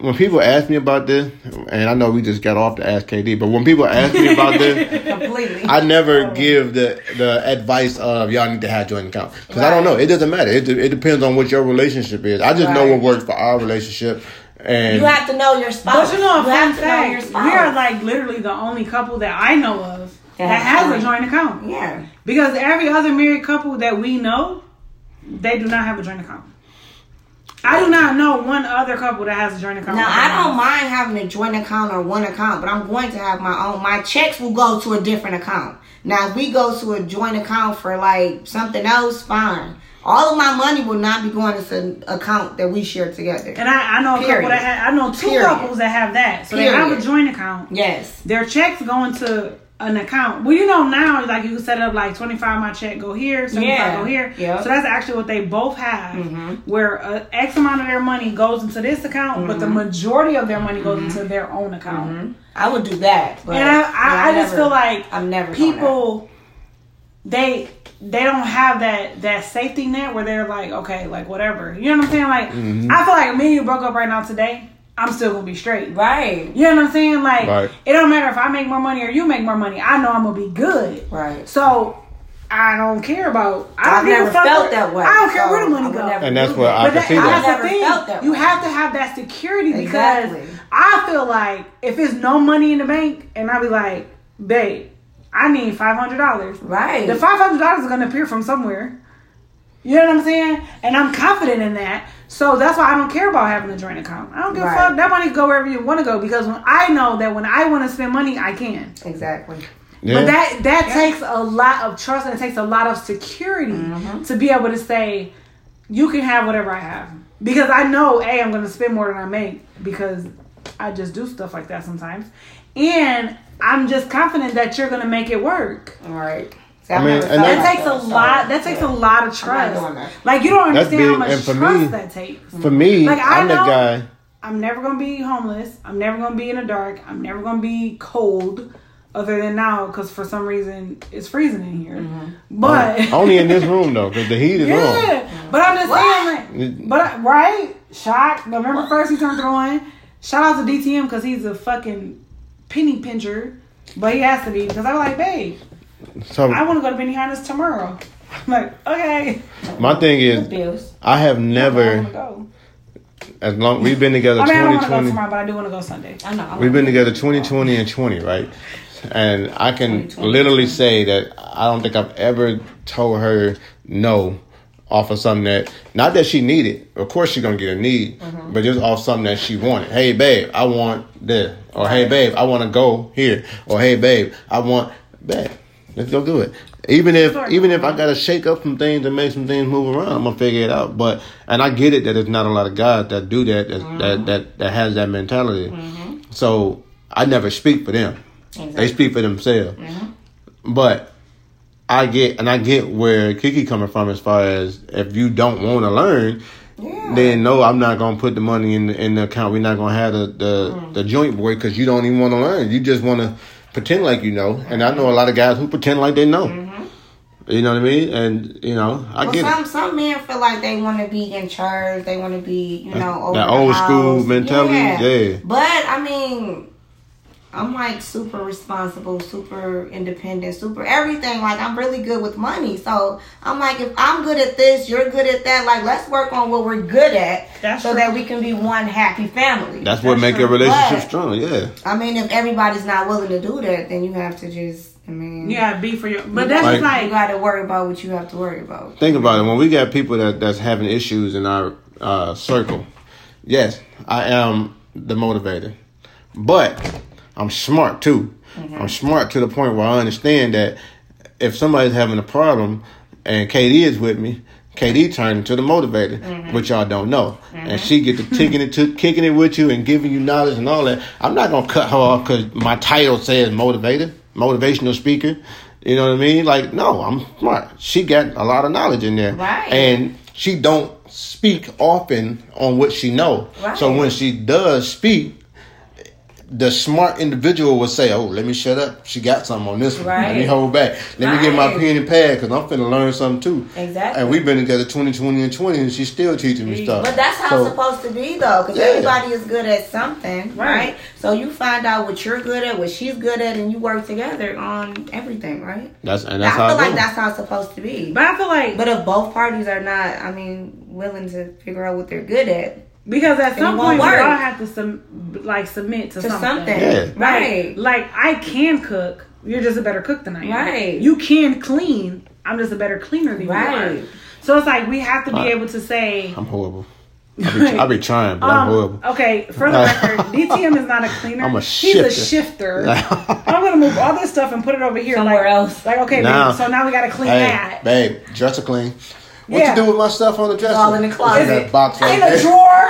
when people ask me about this, and I know we just got off to ask KD, but when people ask me about this, I never give the the advice of y'all need to have joint account because I don't know. It doesn't matter. It, de- it depends on what your relationship is. I just know what works for our relationship, and you have to know your spouse. But you know, a fun know your fact, spouse. we are like literally the only couple that I know of that That has has a joint account. yeah. Because every other married couple that we know, they do not have a joint account. I do not know one other couple that has a joint account. Now I don't mind having a joint account or one account, but I'm going to have my own. My checks will go to a different account. Now, if we go to a joint account for like something else, fine. All of my money will not be going to an account that we share together. And I, I know a couple that have, I know two Period. couples that have that. So they have a joint account. Yes. Their checks go into an account. Well, you know now, like you can set up like twenty five my check go here, seventy five Yeah. go here. Yep. So that's actually what they both have, Mm-hmm. where X amount of their money goes into this account, but the Mm-hmm. majority of their money goes into their own account. I would do that. But And I, yeah, I, I just never- feel like I'm never people they they don't have that that safety net where they're like okay like whatever you know what i'm saying like Mm-hmm. i feel like me and you broke up right now today i'm still gonna be straight Right. you know what i'm saying like Right. it don't matter if i make more money or you make more money i know i'm gonna be good Right. so i don't care about i I've don't give a never felt where- that way. i don't care where the money I would goes And that's what. I but can that, see that's that. the I've never thing. felt that You have to have that security because I feel like if it's no money in the bank and I be like, babe, I need five hundred dollars. Right. The five hundred dollars is gonna appear from somewhere. You know what I'm saying? And I'm confident in that. So that's why I don't care about having a joint account. I don't give Right. a fuck. That money can go wherever you want to go because when I know that when I want to spend money, I can. Exactly. Yeah. But that that takes a lot of trust and it takes a lot of security Mm-hmm. to be able to say you can have whatever I have because I know a I'm going to spend more than I make because I just do stuff like that sometimes, and I'm just confident that you're going to make it work. All right. See, I I've mean, and felt That takes a lot. That takes yeah. a lot of trust. doing that. Like you don't understand how much and for trust me- that takes. For me, Like, I I'm the guy. I'm never gonna be homeless. I'm never gonna be in the dark. I'm never gonna be cold, other than now because for some reason it's freezing in here. Mm-hmm. But Only in this room though, because the heat is on. yeah, but I'm just saying, like, but right, shock. November first, he turned it on. Shout out to DTM because he's a fucking penny pincher, but he has to be because I'm like, babe, So I want to go to Benihana's tomorrow. I'm like, okay, my thing is, I have never, as long we've been together I mean, I don't want to go 2020. tomorrow, but I do want to go Sunday. I know. I We've been together 2020 and 20, right? And I can literally say that I don't think I've ever told her no off of something that, not that she needed. Of course she's going to get a need, Mm-hmm. but just off something that she wanted. Hey, babe, I want this. Or hey, babe, I want to go here. Or hey, babe, I want, babe, let's go do it. Even if, even if I got to shake up some things and make some things move around, I'm going to figure it out. But, and I get it that there's not a lot of guys that do that, that, Mm-hmm. that, that, that has that mentality. Mm-hmm. So I never speak for them. They speak for themselves. Mm-hmm. But I get and I get where Kiki coming from as far as if you don't want to learn, Yeah. then no, I'm not gonna put the money in the, in the account. We're not gonna have the the, mm. the joint boy because you don't even want to learn. You just want to pretend like you know. And I know a lot of guys who pretend like they know. Mm-hmm. You know what I mean? And you know, I Well, get some it. some men feel like they want to be in charge. They want to be, you know, over that old school house. mentality, yeah. But I mean, I'm like super responsible, super independent, super everything. Like I'm really good with money. So I'm like, if I'm good at this, you're good at that. Like let's work on what we're good at, That's so true. that we can be one happy family. That's what That's make true. a relationship But- strong. Yeah. I mean, if everybody's not willing to do that, then you have to just I mean, yeah, be for your, but that's Like- just like you got to worry about what you have to worry about. Think about it. When we got people that that's having issues in our uh, circle, yes, I am the motivator, but I'm smart too. Mm-hmm. I'm smart to the point where I understand that if somebody's having a problem and KD is with me, KD turned into the motivator, mm-hmm. which y'all don't know, and mm-hmm. she get to kicking it to kicking it with you and giving you knowledge and all that. I'm not gonna cut her off because my title says motivator, motivational speaker. You know what I mean? Like, no, I'm smart. She got a lot of knowledge in there, Right. And she don't speak often on what she know. So when she does speak, the smart individual would say, "Oh, let me shut up. She got something on this one. Let me hold back. Let me get my Right. pen and pad because I'm finna learn something too." Exactly. And we've been together 20, 20, and 20, and she's still teaching me stuff. But that's how So- it's supposed to be, though, because Yeah. everybody is good at something, Right. right. So you find out what you're good at, what she's good at, and you work together on everything, right? That's and that's I how feel I like that's how it's supposed to be. But I feel like But if both parties are not, I mean, willing to figure out what they're good at, because at some it won't point we all have to sum, like submit to, to something. something, Yeah. right? Like I can cook. You're just a better cook than I am. Right. You can clean. I'm just a better cleaner than you are. Right. So it's like we have to be Right. able to say. I'm horrible. I be, I be trying, but I'm Um, horrible. okay, for the record, DTM is not a cleaner. I'm a He's a shifter. shifter. I'm gonna move all this stuff and put it over here Somewhere like, else. Like okay, Now- babe, so now we gotta clean Hey, that. babe, dresser clean. What Yeah. you do with my stuff on the dresser? all in the closet. In that box right In there. a drawer.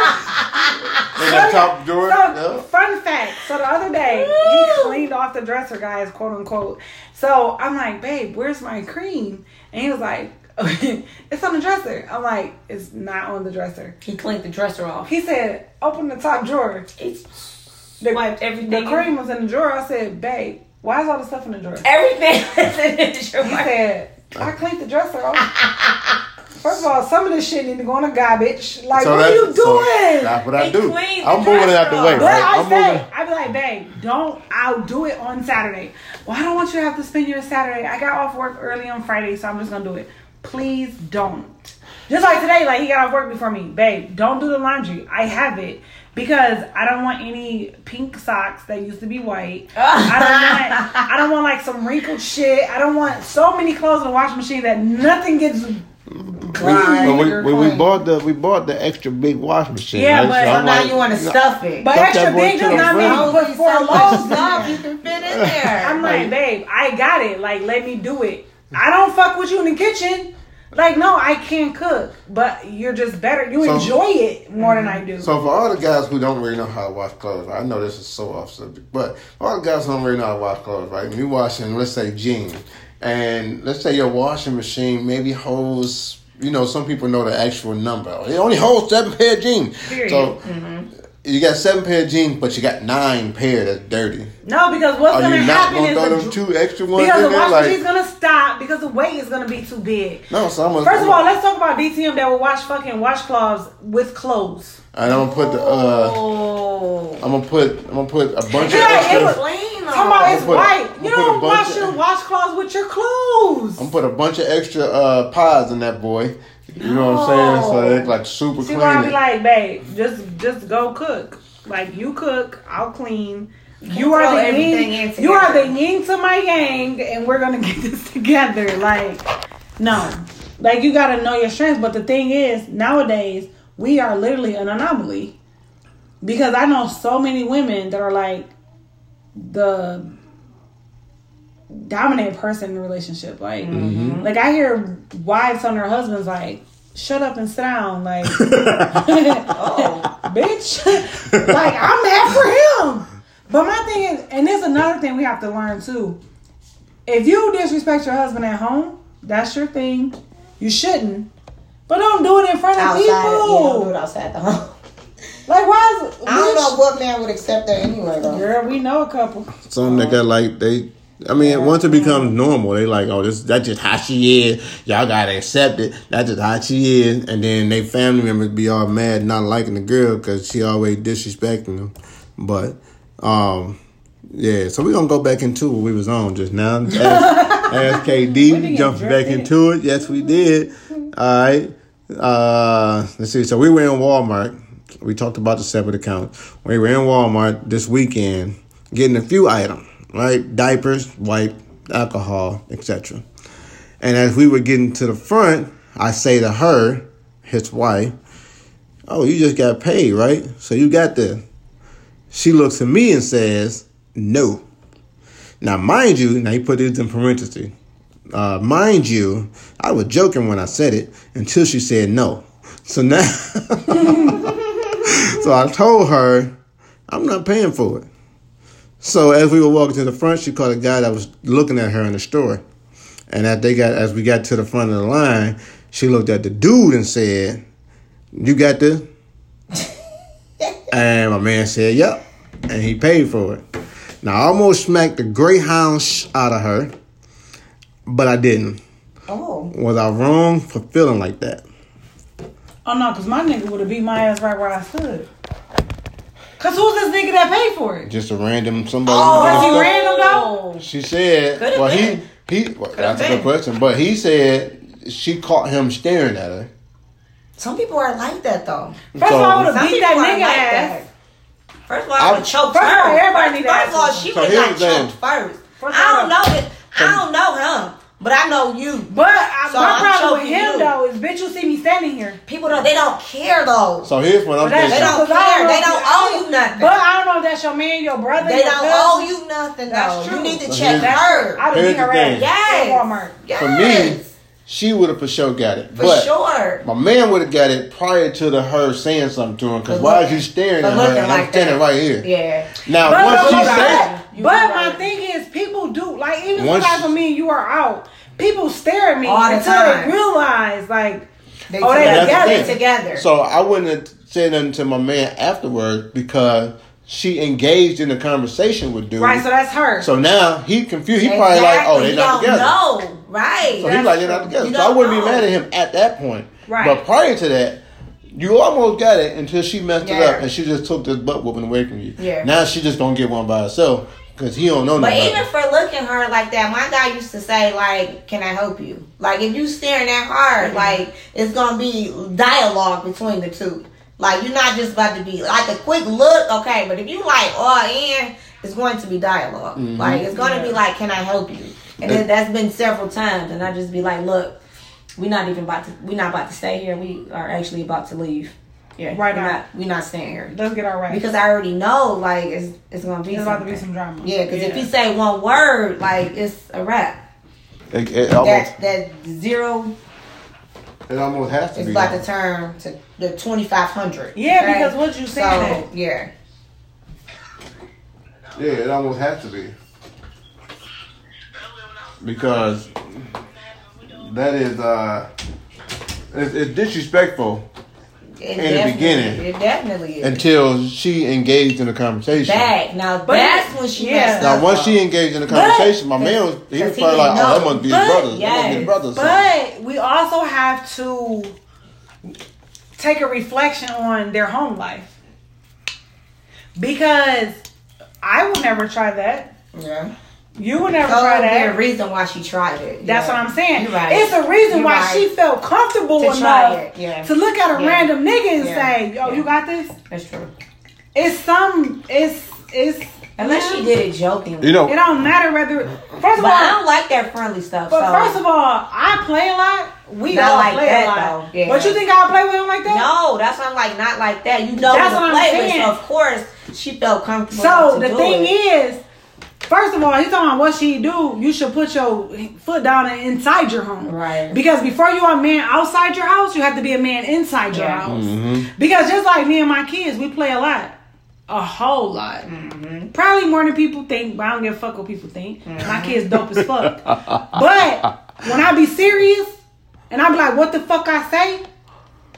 In the top drawer. So, Yeah. fun fact. So the other day, he cleaned off the dresser, guys, quote unquote. So I'm like, babe, where's my cream? And he was like, it's on the dresser. I'm like, it's not on the dresser. He cleaned the dresser off. He said, open the top drawer. He The, wiped the cream was in the drawer. I said, babe, why is all the stuff in the drawer? Everything was in the drawer. He said, I cleaned the dresser off. First of all, some of this shit need to go in the garbage. Like, what are you that's- so doing? that's what I He do. I'm moving it out the dresser way. But right? I I'm say, moving. I be like, babe, don't. I'll do it on Saturday. Well, I don't want you to have to spend your Saturday. I got off work early on Friday, so I'm just gonna do it. Please don't. Just like today, like he got off work before me, babe. Don't do the laundry. I have it because I don't want any pink socks that used to be white. I don't want. I don't want like some wrinkled shit. I don't want so many clothes in the washing machine that nothing gets. Dry But we, we, we bought the we bought the extra big washing machine. Yeah, right? but- So So I'm now like, you want to stuff it. But Stuff extra that boy big does the not front. mean put four so loads in stuff you can fit in there. I'm like, babe, I got it. Like, let me do it. I don't fuck with you in the kitchen. Like, no, I can't cook, but you're just better. You So- enjoy it more than I do. So for all the guys who don't really know how to wash clothes, I know this is so off subject, but for all the guys who don't really know how to wash clothes, right? Me washing, let's say jeans, and let's say your washing machine maybe holds, you know, some people know the actual number. It only holds seven pair of jeans. Period. So you got seven pair of jeans, but you got nine pair that's dirty. no, because what's you not happen is throw them two extra ones because the washing Like, machine's gonna stop because the weight is gonna be too big. no, so I'm gonna. First of all, let's talk about DTM that will wash fucking washcloths with clothes. and I'm gonna put the. uh oh. I'm gonna put. I'm gonna put a bunch Yeah, of it extra. Was- Clean Talking about it's put a- white. I'm You put a don't wash of- your washcloths with your clothes. I'm gonna put a bunch of extra uh, pies in that boy. You know what I'm saying? So No. it's like super See clean. why I be like, babe, just just go cook. Like you cook, I'll clean. You are the yin. You are the together. yin to my yang, and we're gonna get this together. Like, no, like you gotta know your strengths. But the thing is, nowadays we are literally an anomaly because I know so many women that are like the dominant person in the relationship. Like, Mm-hmm. like I hear wives on their husbands like, "Shut up and sit down." Like, Oh. bitch, like I'm mad for him. But my thing is, and there's another thing we have to learn too. If you disrespect your husband at home, that's your thing. You shouldn't. But don't do it in front of Outside, yeah, don't do people. it outside the home. Like, why is I don't know what man would accept that anyway, though. Girl, we know a couple. Some that got like they. I mean, once it becomes normal, they like, oh, this that's just how she is. Y'all gotta accept it. That's just how she is. And then they family members be all mad, not liking the girl because she always disrespecting them. But, um, yeah. So we are gonna go back into what we was on just now. Ask, ask KD. didn't We get jumped back drifted. into it. Yes, we did. All right. Uh, let's see. So we were in Walmart. We talked about the separate accounts. We were in Walmart this weekend getting a few items, right? Diapers, wipe, alcohol, etc. And as we were getting to the front, I say to her, his wife, "Oh, you just got paid, right? So you got this." She looks at me and says, "No." Now, mind you, now he put this in parentheses. Uh, mind you, I was joking when I said it until she said no. So now, so I told her, I'm not paying for it. So as we were walking to the front, she caught a guy that was looking at her in the store. And as they got as we got to the front of the line, she looked at the dude and said, "You got this?" and my man said, "Yep," and he paid for it. Now I almost smacked the greyhound sh- out of her, but I didn't. Oh. Was I wrong for feeling like that? Oh no, cause my nigga would have beat my ass right where I stood. Cause who's this nigga that paid for it? Just a random somebody. Oh, Was he random though? She said, Could've well, been. he he. Well, that's a been. good question, but he said she caught him staring at her. Some people are like that though. First of all, I would Some have beat people that are nigga like ass. that. First of all, I would I'm- choke First of all, her. everybody first, need first of all, asses. she So would here's got thing. choked first. First I don't know it. I don't know him, but I know you. But I, So my I'm problem with him you. though is, bitch, you see me standing here. People don't. They don't care though. So here's what I'm But that's They don't because I care. They don't owe you nothing. But I don't know if that's your man, your brother. They your don't cousin. owe you nothing That's though. true. You need to So check here's- her. I would Here's beat her the ass Yes. at Walmart. Yes. For me, she would have for sure got it. for but sure. my man would have got it prior to the her saying something to him. Because why is looking- you staring at her looking and I'm like standing that. right here? Yeah. Now But, once but, she said, You but right. my thing is, people do like even Once- sometimes when me and you are out, people stare at me All the until time. they realize like They Oh, they together. together. They together. so I wouldn't have said nothing to my man afterwards because she engaged in a conversation with dude. right. So that's her. So now he confused. He probably like, oh, they Exactly. not together. don't. Right. So he's like, they're not together. So I wouldn't know. be mad at him at that point. Right. But prior to that, you almost got it until she messed it up and she just took this butt whooping away from you. Yeah. Now she just gonna get one by herself because he don't know But nothing. even for looking her like that, my guy used to say like, "Can I help you?" Like if you staring that hard, mm-hmm. like it's gonna be dialogue between the two. Like you're not just about to be like a quick look, okay? But if you like, oh, and it's going to be dialog mm-hmm. Like it's going to be like, "Can I help you?" And then that's been several times, and I just be like, "Look, we're not even about to. We're not about to stay here. We are actually about to leave. Yeah, Right we're not. We're not staying here." Let's get our right. Because I already know, like, it's, it's gonna be There's about to be some drama. Yeah, because if you say one word, like it's a wrap. it, it almost, That that zero it almost has to is be. about to turn to the twenty five hundred. Yeah, because what you so saying that. yeah, Yeah, it almost has to be because that is uh, it's, it's disrespectful it the beginning. it definitely is. until she engaged in a conversation. Back now, But that's it- when she yeah. Now, once she engaged in a conversation, my man was he was because he probably like, didn't "Oh, that know. must be his But- brother. That must be yes. his brother." or. But we also have to take a reflection on their home life. Because I would never try that. yeah, You would never so try there's a that. reason why she tried it. That's yeah. what I'm saying. You're right. It's a reason You're why right. she felt comfortable To enough try it, yeah. to look at a Yeah. random nigga and Yeah. say, "Yo, Yeah. you got this." That's true. It's some. It's it's. Unless she did it jokingly. You know, It don't matter whether. First of but I don't like that friendly stuff. but so. first of all, I play a lot. We Not all like play that, a lot. though. Yeah. But you think I play with him like that? No, that's why I'm like not like that. You know That's what I'm play with, so of course she felt comfortable. So enough the do thing it. is, first of all, he's talking about what she do. You should put your foot down and inside your home, Right. Because before you are a man outside your house, you have to be a man inside your Yeah. house. Mm-hmm. Because just like me and my kids, we play a lot, a whole lot. Mm-hmm. Probably more than people think, but I don't give a fuck what people think. Mm-hmm. My kids dope as fuck. but when I be serious and I be like, what the fuck I say,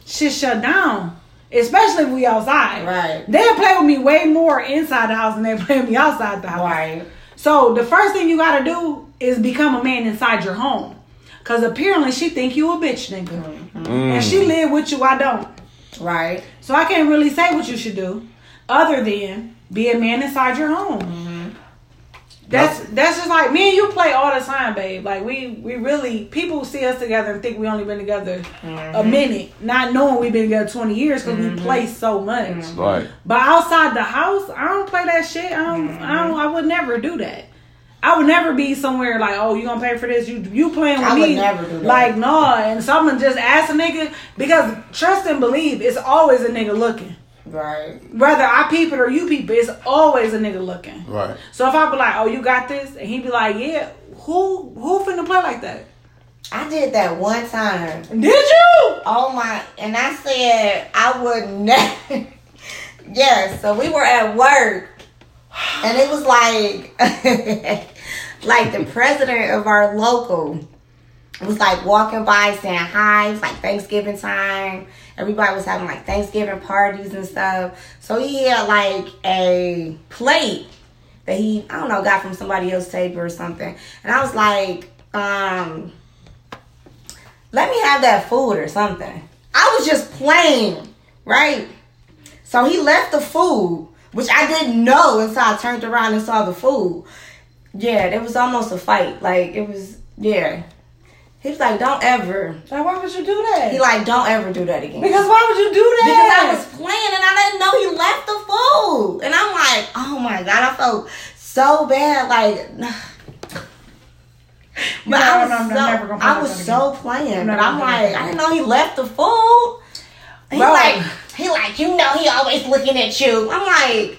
shit shut down. Especially if we outside. Right. They'll play with me way more inside the house than they play with me outside the house. Right. So the first thing you gotta do is become a man inside your home. Cause apparently she think you a bitch nigga. Mm-hmm. And she live with you, I don't. Right. So I can't really say what you should do, other than be a man inside your home. Mm-hmm. That's that's just like me and you play all the time, babe. Like we we really people see us together and think we only been together Mm-hmm. a minute, not knowing we've been together twenty years because we play so much. Mm-hmm. right? But outside the house, I don't play that shit. I don't. I don't. I would never do that. I would never be somewhere like, oh, you gonna pay for this? You you playing with I would me? never do that. Like, no. And someone just ask a nigga because trust and believe, it's always a nigga looking. Right. Whether I peep it or you peep it, it's always a nigga looking. Right. So if I be like, oh, you got this, and he be like, yeah, who who finna play like that? I did that one time. Did you? Oh my! And I said I would never. yes. So we were at work, and it was like, like the president of our local was like walking by saying hi. It was like Thanksgiving time. Everybody was having like Thanksgiving parties and stuff. So he had like a plate that he I don't know got from somebody else's table or something. And I was like, um, let me have that food or something. I was just playing, right? So he left the food, which I didn't know until I turned around and saw the food. Yeah, it was almost a fight. Like it was, yeah. He was like, "Don't ever." Like, why would you do that? He like, "Don't ever do that again." because why would you do that? Because? I was playing and I didn't know he left the food. And I'm like, oh my God, I felt so bad. Like, but I was, I'm so, play I was so playing. But I'm like, I didn't know he left the food. He Bro. like, he like, you know, he always looking at you. I'm like,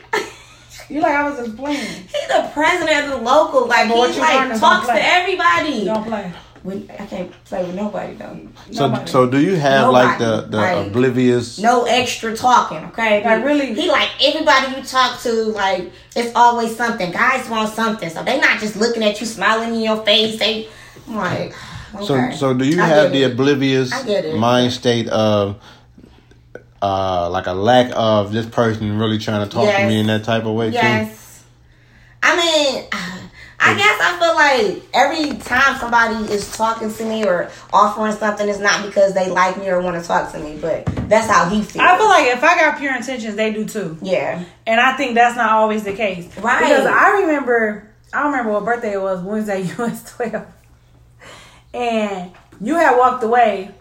you like I was just playing. he the president of the local. Like, he like talks to everybody. Don't play. When- I can't play with nobody though. So Nobody. so do you have like the the Like- oblivious? No extra talking, okay? Like, really? He like everybody you talk to, like it's always something. Guys want something, so they not just looking at you, smiling in your face. They, I'm like, So okay. so do you I have get the it. oblivious I get it. mind state of uh like a lack of this person really trying to talk to me in that type of way too? Yes. I mean, I guess I feel like every time somebody is talking to me or offering something, it's not because they like me or want to talk to me, but that's how he feels. I feel like if I got pure intentions, they do too. yeah, And I think that's not always the case. Right. Because I remember, I don't remember what birthday it was, Wednesday, US 12. And you had walked away,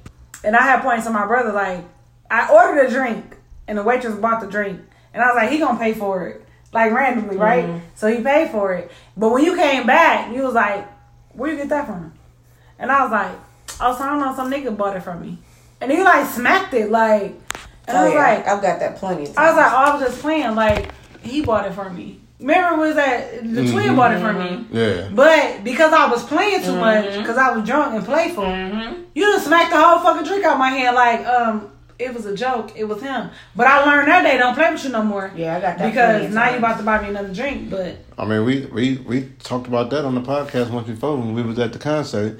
and I had pointed to my brother, like, I ordered a drink, and the waitress bought the drink. And I was like, he gonna pay for it. Like, randomly, right? Mm-hmm. So he paid for it. But when you came back, you was like, where you get that from? And I was like, oh, so I don't know, some nigga bought it from me. And he, like, smacked it, like, and I oh was yeah, like, I've got that plenty. Of I was like, oh, I was just playing. Like he bought it for me. Remember, was that the twin bought it for me. Yeah. But because I was playing too much, because I was drunk and playful, you just smacked the whole fucking drink out my hand. Like, um, it was a joke. It was him. But I learned that day don't play with you no more. Yeah, I got that Because now you times. about to buy me another drink. But I mean, we, we we talked about that on the podcast once before when we was at the concert.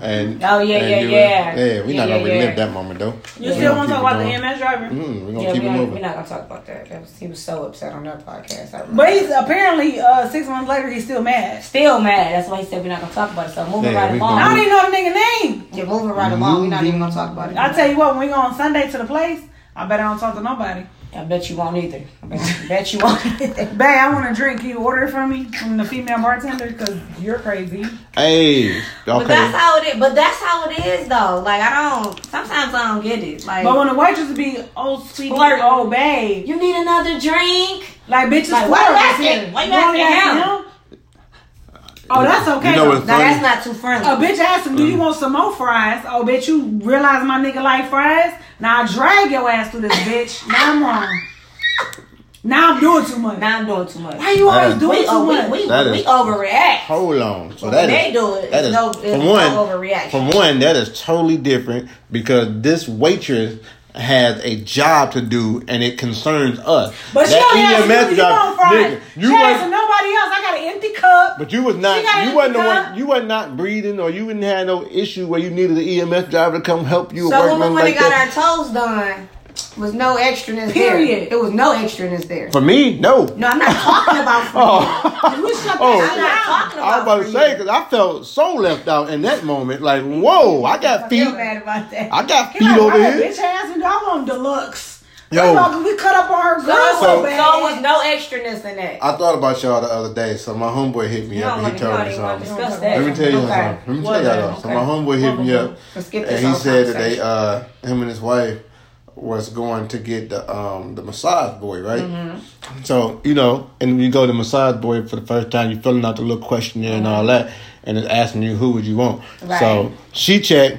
And Oh, yeah, and yeah, you were- yeah. yeah. We Yeah, not gonna yeah, relive yeah. that moment though. you We still want to talk it about the going. EMS driver? Mm, we gonna Yeah, keep we it are, moving. we're not gonna talk about that. that was, he was so upset on that podcast. But he's apparently uh, six months later he's still mad. still mad. That's why he said we're not gonna talk about it. So moving Yeah, right we along. I don't even know the nigga name. You're moving right along. We're not even gonna talk about it. I tell you what, when we go on Sunday to the place, I bet I don't talk to nobody. I bet you won't either. I bet, bet you won't. either. Babe, I want a drink. Can you order it for me from the female bartender? Because you're crazy. Hey, okay. But that's how it is. But that's how it is, though. Like I don't. Sometimes I don't get it. Like But when the waitress be, oh, sweetie, Flirt. oh, babe. you need another drink. Like, bitches, Like, why you asking- why you only asking Oh, that's okay. You know though. what's Now funny? that's not too friendly. A bitch asked him, "Do Mm. you want some more fries?" Oh, bitch, you realize my nigga like fries? Now I drag your ass through this bitch. Now I'm wrong. Now I'm doing too much. now I'm doing too much. Why you always That- doing we, too oh, much? we, we, That we is- overreact. Hold on. So When that they is- do it, that it's is no- it's for no one. overreaction. For one, that is totally different because this waitress has a job to do and it concerns us. But she That only asked you, you want nigga, you she was, nobody else. I got an empty cup. but you was not. You wasn't the one. You were not breathing, or you didn't have no issue where you needed the EMS driver to come help you. So when we went like and got that. our toes done, was no extraness Period. there. It was no extraness there. For me, no. No, I'm not talking about for you. Oh. We shut Oh. I'm not talking about I was about to for say because I felt so left out in that moment. Like, whoa, I got I feet. feel bad about that. I got feet like, over why that here. bitch asked me, I want deluxe. Yo. Yo. We cut up on her So, girl so, so, so bad. it was no extraness in that. I thought about y'all the other day, so my homeboy hit me You up and he to told me something. Let me tell you okay. something. Let me What tell y'all then? something. So my homeboy hit me up Let's skip this and he said that they uh him and his wife was going to get the um the massage boy, right? So you know, and you go to massage boy for the first time, you're filling out the little questionnaire and all that, and it's asking you who would you want. Right. So she checked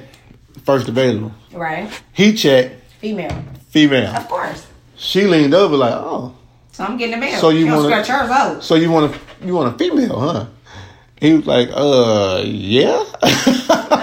first available. Right. He checked Female. female. Of course. She leaned over like, oh, So I'm getting a male. So you hers out. so you want a you want a female, huh? He was like, uh, yeah.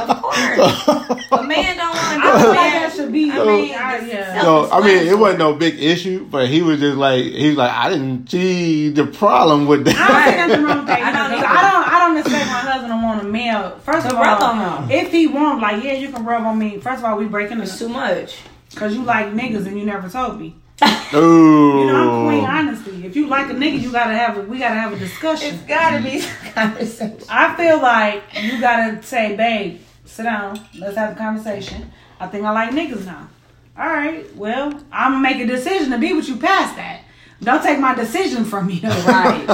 Of course. a man don't want to do I feel like should be. I mean, I- yeah. So I mean, it wasn't no big issue, but he was just like, he was like, I didn't see the problem with I don't that. see nothing wrong with that. I I don't don't, either. I don't. I don't expect my husband to want a male. First To of rub all, on him. if he want, like, yeah, you can rub on me. First of all, we breaking It's too much. because you like niggas and you never told me. You know, I'm queen oh. honesty. If you like a nigga, you gotta have. A, we gotta have a discussion. It's gotta be conversation. I feel like you gotta say, babe, sit down. Let's have a conversation. I think I like niggas now. All right. Well, I'm gonna make a decision to be with you past that. Don't take my decision from me, though. Right.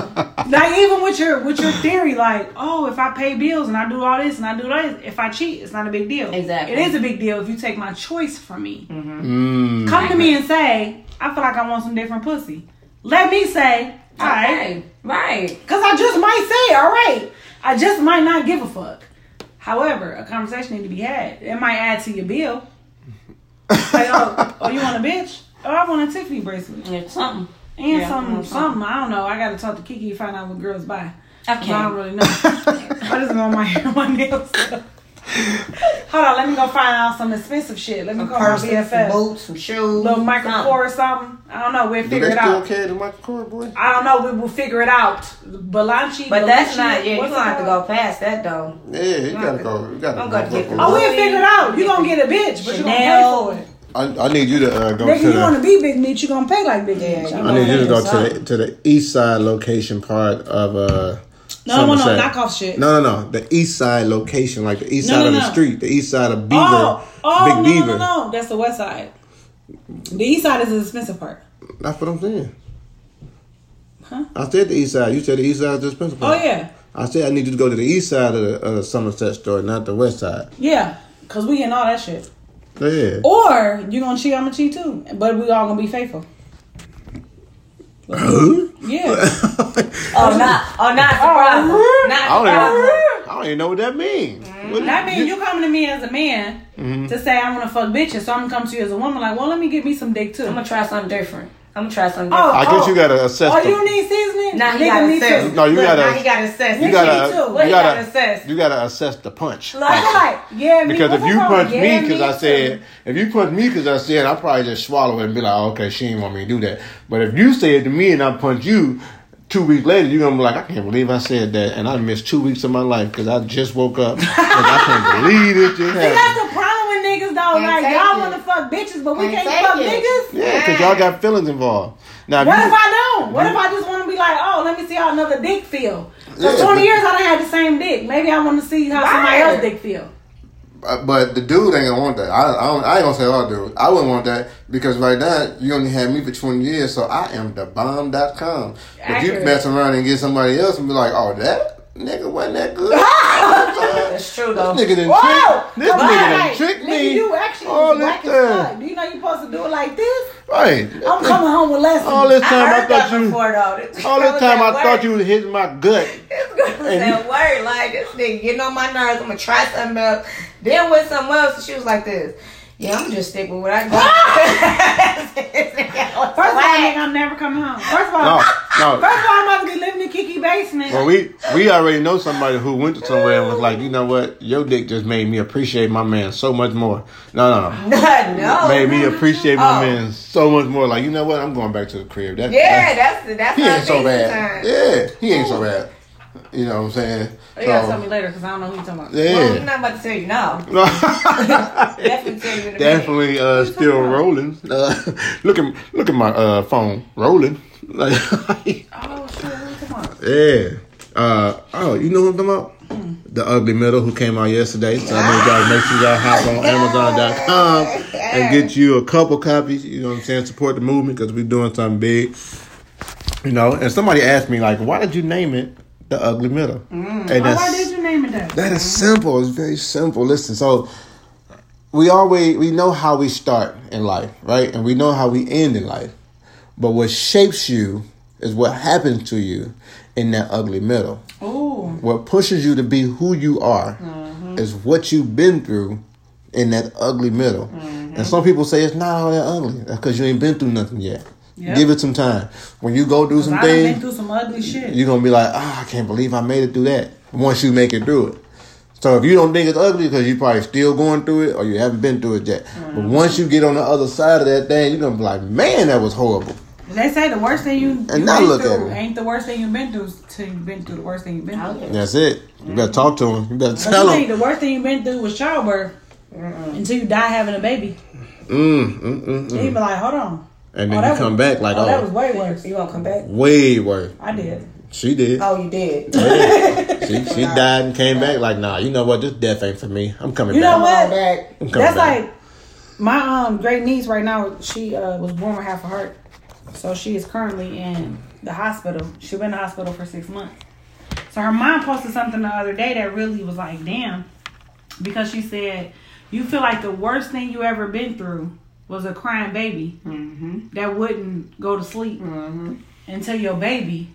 like even with your with your theory, like, oh, if I pay bills and I do all this and I do that, if I cheat, it's not a big deal. Exactly. It is a big deal if you take my choice from me. Mm. Come to me and say, I feel like I want some different pussy. Let me say, all right. Okay. Right. Because I just might say, all right. I just might not give a fuck. However, a conversation need to be had. It might add to your bill. Like, oh, oh, you want a bitch? Oh, I want a Tiffany bracelet. It's something. And Yeah, I something, want something. I don't know. I got to talk to Kiki to find out what girls buy. I 'Cause I don't really know. I just want my hair, my nails. Hold on, let me go find out some expensive shit. Let me Some call my purses, some BFF. boots, some shoes. Little Michael something. Kors or something. I don't know. We'll Do figure they it still out. carry the Michael Kors boy? I don't know. We will figure it out. Balanchi. But that's not. Yeah, you're gonna have to go past that though. Yeah, you gotta go. You gotta I'm go. gonna get the- Oh, we'll figure it out. You gonna get a bitch, but you gonna pay for it. I, I need you to uh, go Nigga, to you want to the. be big meat, you gonna pay like big Yeah, you I need you to go to the to the east side location part of uh. No, I want no knockoff shit. No, no, no. The east side location, like the east No, side no, of the street, the east side of Beaver, Oh, oh, Big no, Beaver. no, no, no. That's the west side. The east side is the expensive part. That's what I'm saying. Huh? I said the east side. You said the east side is the expensive Oh yeah, I said I need you to go to the east side of the uh, Somerset store, not the west side. yeah. Cause we getting all that shit. Yeah. Or you gonna cheat, I'm gonna cheat too. But we all gonna be faithful. Huh? Yeah. Oh, not. Oh, not the problem. Not I the don't, problem. even, I don't even know what that means. What- That means you coming to me as a man Mm-hmm. to say I want to fuck bitches, so I'm gonna come to you as a woman. Like, well, let me get me some dick too. I'm gonna try something different. I'm gonna try something Oh, different. I guess you gotta oh. assess. Oh, the- you need seasoning? Now he Nigga, gotta me assess. too. No, you Look, gotta- Now he gotta assess. you gotta, too. What you he gotta, gotta assess? you gotta assess the punch. Like, I'm like, yeah, me, Because if you wrong? punch me because I said, if you punch me because I said, I probably just swallow it and be like, oh, okay, she didn't want me to do that. But if you say it to me and I punch you, two weeks later, you're gonna be like, I can't believe I said that, and I missed two weeks of my life because I just woke up and I can't believe it just See, happened. That's the problem with niggas though. Can't like y'all want to fuck bitches, but we Can't can't, fuck it. niggas. Yeah, because y'all got feelings involved. Now, if What you, if I don't? What if I just want to be like, oh, let me see how another dick feel? Cause Yeah, 20 but- years I don't have the same dick. Maybe I want to see how somebody else dick feel. Uh, But the dude ain't gonna want that. I, I, don't, I ain't gonna say all dude. I wouldn't want that because right now you only had me for 20 years, so I am the bomb.com. But you Accurate. mess around and get somebody else and be like, oh, that nigga wasn't that good. That's true though. this nigga didn't Whoa! trick, this Right. nigga didn't trick Nigga, me. you actually all was this time. Do you know you supposed to do it like this? Right. I'm coming home with lessons. All this time I, heard that thought you. before though. All girl this time at I thought you was hitting my gut. This girl was And at work like this nigga getting on my nerves. I'm gonna try something else. Then with something else, she was like this. Yeah, I'm just stick with what I got. First of all, nigga, I'm never coming home. First of all, No, no. first of all, I'm about to be living in Kiki basement. Well, we we already know somebody who went to somewhere and was like, you know what, your dick just made me appreciate my man so much more. No, no, no. no, made me appreciate my Oh. man so much more. Like, you know what? I'm going back to the crib. That, Yeah, that- that's that's he ain't so bad. time. Yeah, he ain't so bad. You know what I'm saying? you gotta So, tell me later because I don't know who you're talking about. Well, we're yeah. not about to tell you now. Definitely tell you. Definitely uh, still rolling. Uh, look at look at my uh, phone rolling. Like, Oh, shit, who you talking about? yeah. Uh, oh, you know what I'm talking about? The Ugly Middle who came out yesterday. So I need y'all make sure y'all hop on Amazon.com and get you a couple copies. You know what I'm saying? Support the movement because we're doing something big. You know, and somebody asked me like, why did you name it The Ugly Middle? Mm. And Oh, why did you name it that? that is simple. It's very simple. Listen, so we always we know how we start in life, right? And we know how we end in life. But what shapes you is what happens to you in that ugly middle. Ooh. What pushes you to be who you are mm-hmm. is what you've been through in that ugly middle. Mm-hmm. And some people say it's not all that ugly because you ain't been through nothing yet. Yep. Give it some time. When you go do some I things, through some ugly shit. you're gonna be like, ah, I can't believe I made it through that. Once you make it through it. So if you don't think it's ugly because you're probably still going through it or you haven't been through it yet. But once you get on the other side of that thing, you're gonna be like, man, that was horrible. They say the worst thing you, you And now been look at it. ain't the worst thing you've been through till you've been through the worst thing you've been through. That's it. You better talk to him. You better But tell you think him. the worst thing you've been through was childbirth until you die having a baby. Mm, mm, mm, Then you mm. be like, hold on. And Oh, then that you come was- back like, oh, that was oh, way worse. You gonna come back? way worse. I did. She did. Oh, you did. She she died and came back like, nah, you know what? This death ain't for me. I'm coming You know back. what? Come back. I'm coming That's back. like my um great niece right now. She uh, was born with half a heart, so she is currently in the hospital. She been in the hospital for six months. So her mom posted something the other day that really was like, damn, because she said, "You feel like the worst thing you ever been through was a crying baby Mm-hmm. that wouldn't go to sleep Mm-hmm. until your baby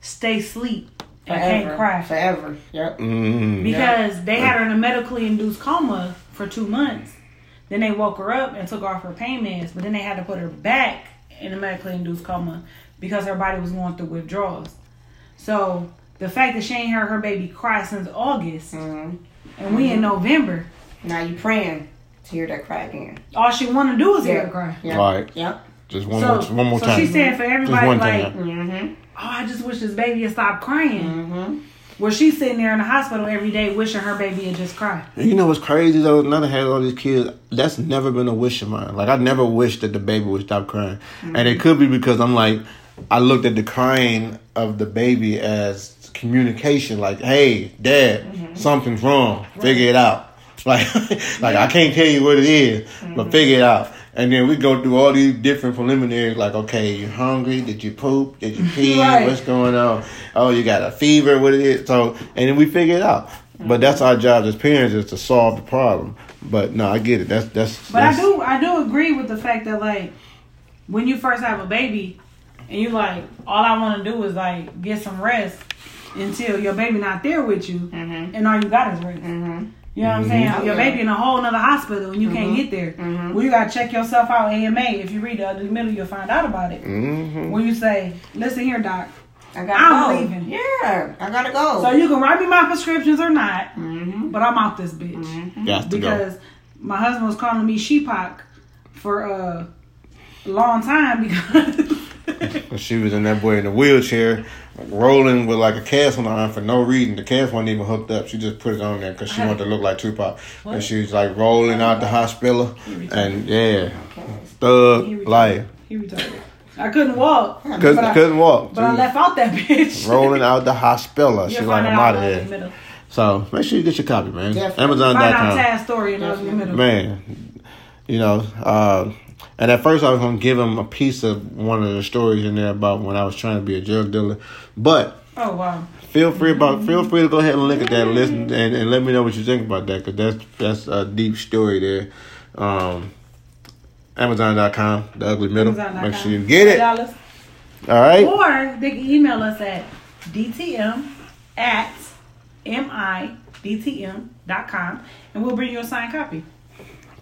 stay sleep and Forever. can't cry." Forever. Yep. Mm, because they had her in a medically induced coma for two months. Then they woke her up and took off her pain meds, but then they had to put her back in a medically induced coma because her body was going through withdrawals. So the fact that she ain't heard her baby cry since August, Mm-hmm. and we in November, Now you praying to hear that cry again. all she want to do is hear Yeah. her cry. Yep. Right. Yep. Just one so, more, one more so time. she's saying for everybody, one like. Mm-hmm. oh, I just wish this baby had stopped crying. Mm-hmm. Where she's sitting there in the hospital every day wishing her baby had just cried. And You know what's crazy though? Another had all these kids, that's never been a wish of mine. Like I never wished that the baby would stop crying, and it could be because I'm like, I looked at the crying of the baby as communication. Like, hey, dad, something's wrong. Figure it out. Like, like I can't tell you what it is, but figure it out. And then we go through all these different preliminaries. Like, okay, you hungry? Did you poop? Did you pee? Right. What's going on? Oh, you got a fever? What it is? So, and then we figure it out. But that's our job as parents is to solve the problem. But no, I get it. That's that's. But I do I do agree with the fact that like when you first have a baby and you like all I want to do is like get some rest until your baby not there with you Mm-hmm. and all you got is rest. Mm-hmm. You know what I'm saying? Oh, Your baby in a whole nother hospital and you can't get there. Mhm. Well, you gotta check yourself out AMA. If you read the ugly middle, you'll find out about it. hmm When you say, "Listen here, doc," I gotta I'm go. leaving. Yeah, I gotta go. so you can write me my prescriptions or not, mm-hmm. but I'm out this bitch. Mm-hmm. Got to go. because my husband was calling me sheepock for a long time because She was in that boy in a wheelchair, rolling with like a cast on her arm for no reason. The cast wasn't even hooked up. She just put it on there because she wanted to look like Tupac. And she was like rolling out the hospital, and yeah, thug He retarded. life. he retarded. I couldn't walk, Couldn't, but, I, couldn't walk. but I left out that bitch. rolling out the hospital. You'll She find like, it I'm out of here. So make sure you get your copy, man. Definitely. Find out Amazon.com. Tad's story in the middle. Man, you know, uh, and at first I was gonna give him a piece of one of the stories in there about when I was trying to be a drug dealer, but Oh wow. feel free about feel free to go ahead and look at that listen and, and let me know what you think about that because that's that's a deep story there. Um, Amazon.com, the ugly middle. Amazon.com. Make sure you get it. All $10. right. Or they can email us at dtm at midtm.com and we'll bring you a signed copy.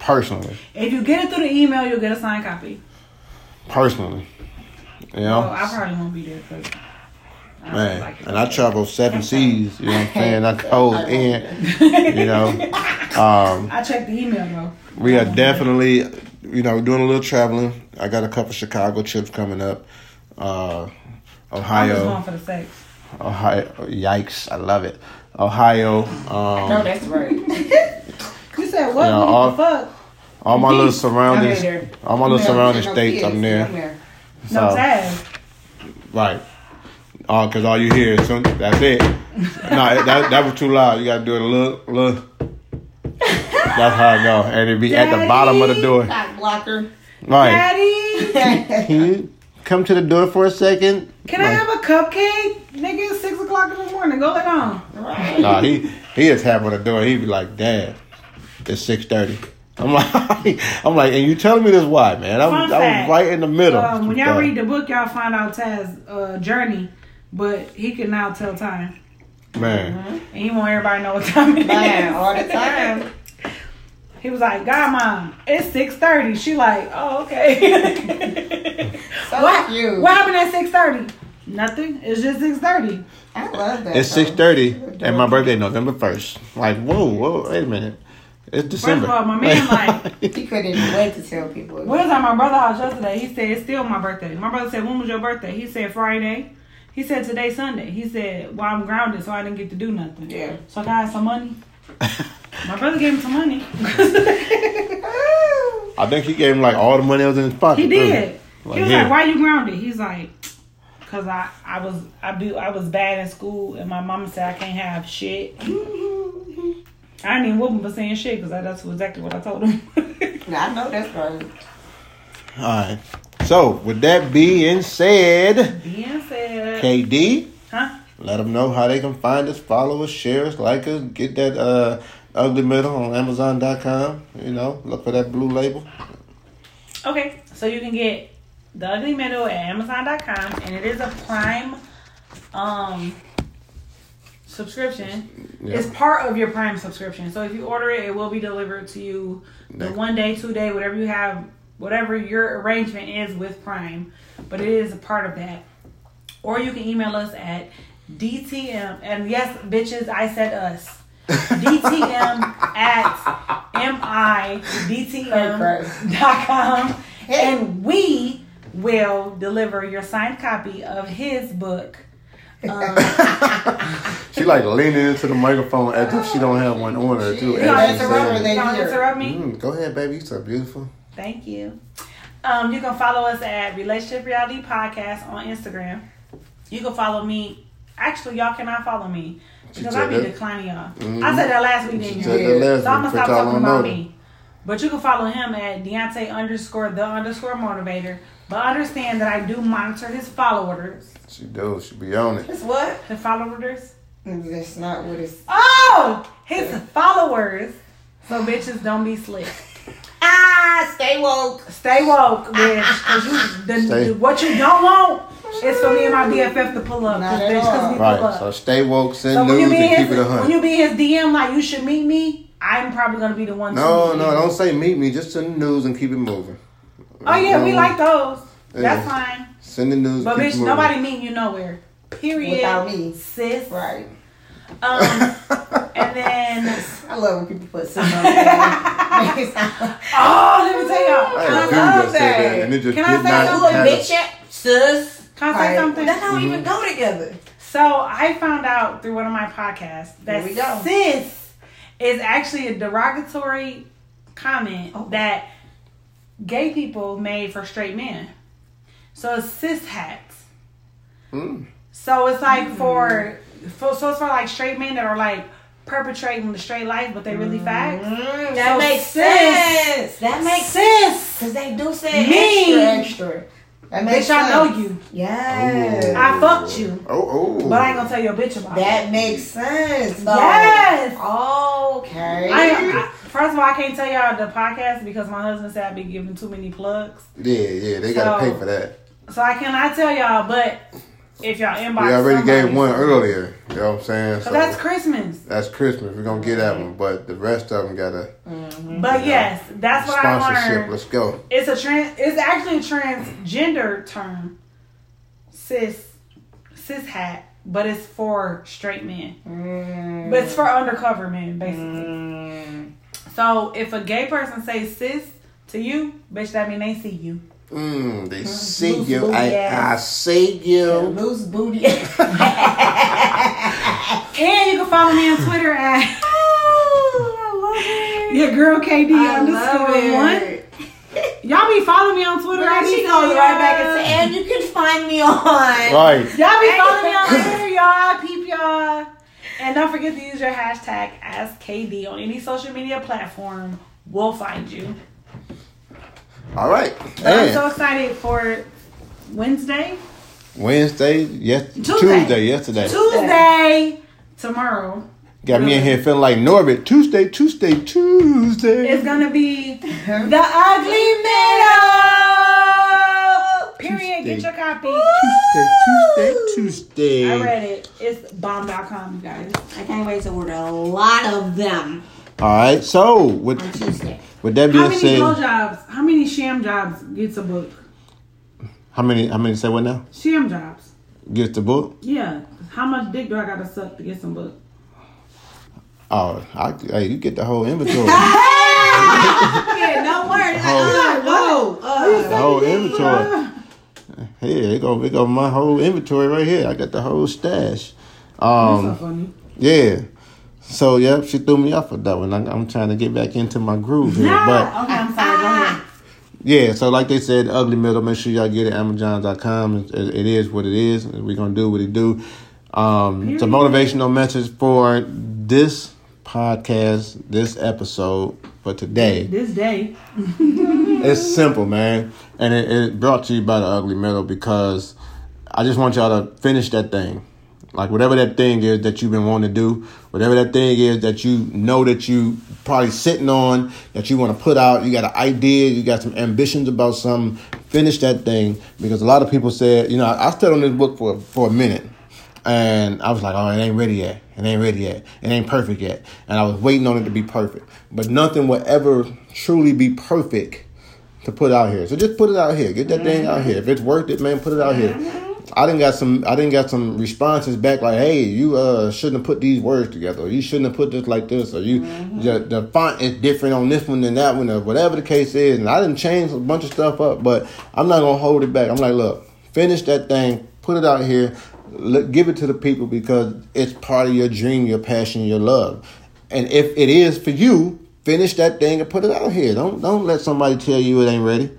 Personally, If you get it through the email, you'll get a signed copy. personally, you know. Well, I probably won't be there because I Man, like and I travel seven seas. You know what I'm saying? I go in. You know, um, I checked the email though. we are definitely, you know, doing a little traveling. I got a couple Chicago trips coming up. Uh, I'm just going Ohio, for the sex. Ohio. Yikes! I love it. Ohio. No, Um, that's right. You said what? Yeah, what all- the fuck? all my little I'm surroundings. there. All my little No, surrounding no states. kids. I'm there. there. No So- tag. Right. Oh, cause all you hear is some, that's it. no, that that was too loud. You gotta do it a little, little. That's how I go, and it be at the bottom of the door. Cock blocker. Right. Daddy, Can you come to the door for a second? can I have a cupcake? Nigga, it's six o'clock in the morning. Go lay down. right. Nah, he he is having the door. He be like, Dad, it's six thirty. I'm like, I'm like, and you telling me this why, man? I, was- Fun I was right in the middle. Um, when y'all read the book, y'all find out Taz's uh, journey, but he can now tell time, man, and he want everybody know what time it is. Man, all the time. He was like, "God, mom, it's six 30. She like, "Oh, okay." So what, cute. what happened at six thirty? Nothing. It's just six thirty. I love that. it's six thirty, and my birthday November first. Like, whoa, whoa, wait a minute, it's December. all, my man, like- He couldn't even wait to tell people. We was at my brother's house yesterday. He said it's still my birthday. My brother said, "When was your birthday?" He said Friday. He said today Sunday. He said, "Well, I'm grounded, so I didn't get to do nothing." Yeah. So I got some money. my brother gave him some money. I think he gave him like all the money that was in his pocket. he did. Like, he was yeah. like, "Why you grounded?" He's like, "Cause I I was I be I was bad in school, and my mama said I can't have shit." I didn't even whoop him for saying shit because that's exactly what I told him. I know that's right. All right. So with that being said, Being said, KD, huh? let them know how they can find us, follow us, share us, like us, get that uh, ugly middle on Amazon.com. You know, look for that blue label. Okay, so you can get the ugly middle at amazon.com and it is a prime um subscription. Yeah. It's part of your prime subscription. So if you order it, it will be delivered to you the Next. one day, two day, whatever you have, whatever your arrangement is with Prime. But it is a part of that. Or you can email us at DTM and yes, bitches, I said us. DTM at MIDTM.com. And we will deliver your signed copy of his book. Um, She like leaning into the microphone as if she don't have one on her too. You as don't interrupt saying, don't interrupt me. Mm, go ahead, baby. You so beautiful. Thank you. Um, you can follow us at Relationship Reality Podcast on Instagram. You can follow me. Actually, y'all cannot follow me because I said be that? declining y'all. Mhm. I said that last week, didn't you? that last So I'm gonna stop talking about me. But you can follow him at Deontay underscore the underscore motivator. But understand that I do monitor his followers. She does. She be on it. It's what? His followers. That's not what it's. Oh, his followers. So bitches don't be slick. Ah, stay woke. Stay woke, bitch. Cause you, the, Stay- what you don't want is for me and my BFF to pull up. Not Cause, at bitch, cause we pull Right. up. So stay woke, send So when you news, be and in keep his, it a hundred. when you be in his DM like you should meet me, I'm probably gonna be the one. No, to meet no, you. don't say meet me. Just send the news and keep it moving. Oh yeah, we Um, like those. That's fine. Send the news. But keep bitch, nobody meeting you nowhere. Period. Without me. sis. Right. Um, and then I love when people put something on there. Make it sound- oh, let me tell y'all. I Can had I, a dude love that that. that, and it just Can I say not something? have a- bitch, sis. can I say Right. something? That don't even go together. So I found out through one of my podcasts that Here we go. sis is actually a derogatory comment Oh. that gay people made for straight men. So it's cis hats. Mm. So it's like for, for so it's for like straight men that are like perpetrating the straight life, but they really fag. Mm, that makes sense. That makes sense Because they do say Me. extra, extra. That makes bitch, I know you. Yes. I fucked you, Oh, oh. but I ain't gonna tell your bitch about it. That makes sense. Though. Yes. Okay. I, I, first of all, I can't tell y'all the podcast because my husband said I'd be giving too many plugs. Yeah, yeah, they gotta So- pay for that. So I cannot tell y'all, but if y'all inbox, We already somebody- gave one earlier. You know what I'm saying? So that's Christmas. that's Christmas. We're gonna get that one, but the rest of them got a But Yeah. yes, that's what I sponsorship. learned. Let's go. It's a trans. It's actually a transgender term, cis, cis hat, but it's for straight men. Mm. But it's for undercover men, basically. Mm. So if a gay person says cis to you, bitch, that mean they see you. Mm, they see loose you. booty I, I see you. Loose booty. And you can follow me on Twitter at your girl KD I underscore love one. Y'all be following me on Twitter. I Girl, be she goes saying, right back and say, and you can find me on. Right. Y'all be following me on Twitter, y'all. Peep y'all. And don't forget to use your hashtag AskKD on any social media platform. We'll find you. All right. So I'm so excited for Wednesday, Wednesday, yes, Tuesday. Tuesday, yesterday. Tuesday, tomorrow. Got me in here feeling like Norbit. Tuesday, Tuesday, Tuesday. It's gonna be the ugly middle. Period. Get your copy. Tuesday, Tuesday, Tuesday. I read it. It's bomb.com, you guys. I can't wait to order a lot of them All right. So with on Tuesday. With that How many said, jobs? How many sham jobs gets a book? how many? How many say what now? Sham jobs. Gets the book. Yeah. How much dick do I gotta suck to get some book? Oh, I, hey, you get the whole inventory. Yeah, no worries. Whole- Whoa. the whole inventory. Here, it go, it go my whole inventory right here. I got the whole stash. That's so Um, funny. yeah. So yeah, she threw me off with that one. I, I'm trying to get back into my groove here, but. okay, I'm sorry. Go ahead. Yeah, so like they said, Ugly Middle, make sure y'all get it Amazon.com. It, it is what it is. We're going to do what it do. Um, it's a motivational message for this podcast, this episode for today. This day. It's simple, man. And it, it brought to you by the Ugly Middle because I just want y'all to finish that thing. Like whatever that thing is that you've been wanting to do, whatever that thing is that you know that you probably sitting on, that you want to put out, you got an idea, you got some ambitions about something, finish that thing. Because a lot of people said, you know, I, I stood on this book for for a minute. And I was like, oh, it ain't ready yet. It ain't ready yet. It ain't perfect yet. And I was waiting on it to be perfect. But nothing will ever truly be perfect to put out here. So just put it out here. Get that thing out here. If it's worth it, man, put it out here. I didn't got some I didn't got some responses back like, hey, you uh shouldn't have put these words together, or you shouldn't have put this like this, or you the, the font is different on this one than that one, or whatever the case is. And I didn't change a bunch of stuff up, but I'm not gonna hold it back. I'm like, look, finish that thing, put it out here, let, give it to the people because it's part of your dream, your passion, your love. And if it is for you, finish that thing and put it out here. Don't don't let somebody tell you it ain't ready.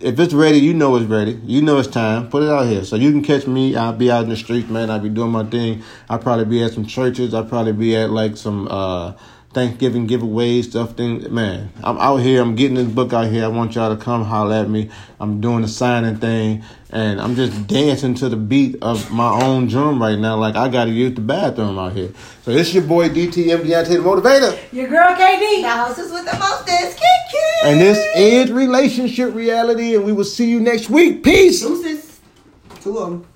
If it's ready, you know it's ready. You know it's time. Put it out here. So you can catch me. I'll be out in the streets, man. I'll be doing my thing. I'll probably be at some churches. I'll probably be at like some uh Thanksgiving giveaways, stuff. Thing, man. I'm out here. I'm getting this book out here. I want y'all to come holler at me. I'm doing the signing thing, and I'm just dancing to the beat of my own drum right now. Like I got to use the bathroom out here. So it's your boy DTM Deontay the Motivator. Your girl KD. The hostess with the mostest. Kick And this is relationship reality, and we will see you next week. Peace. Deuces. Two of them.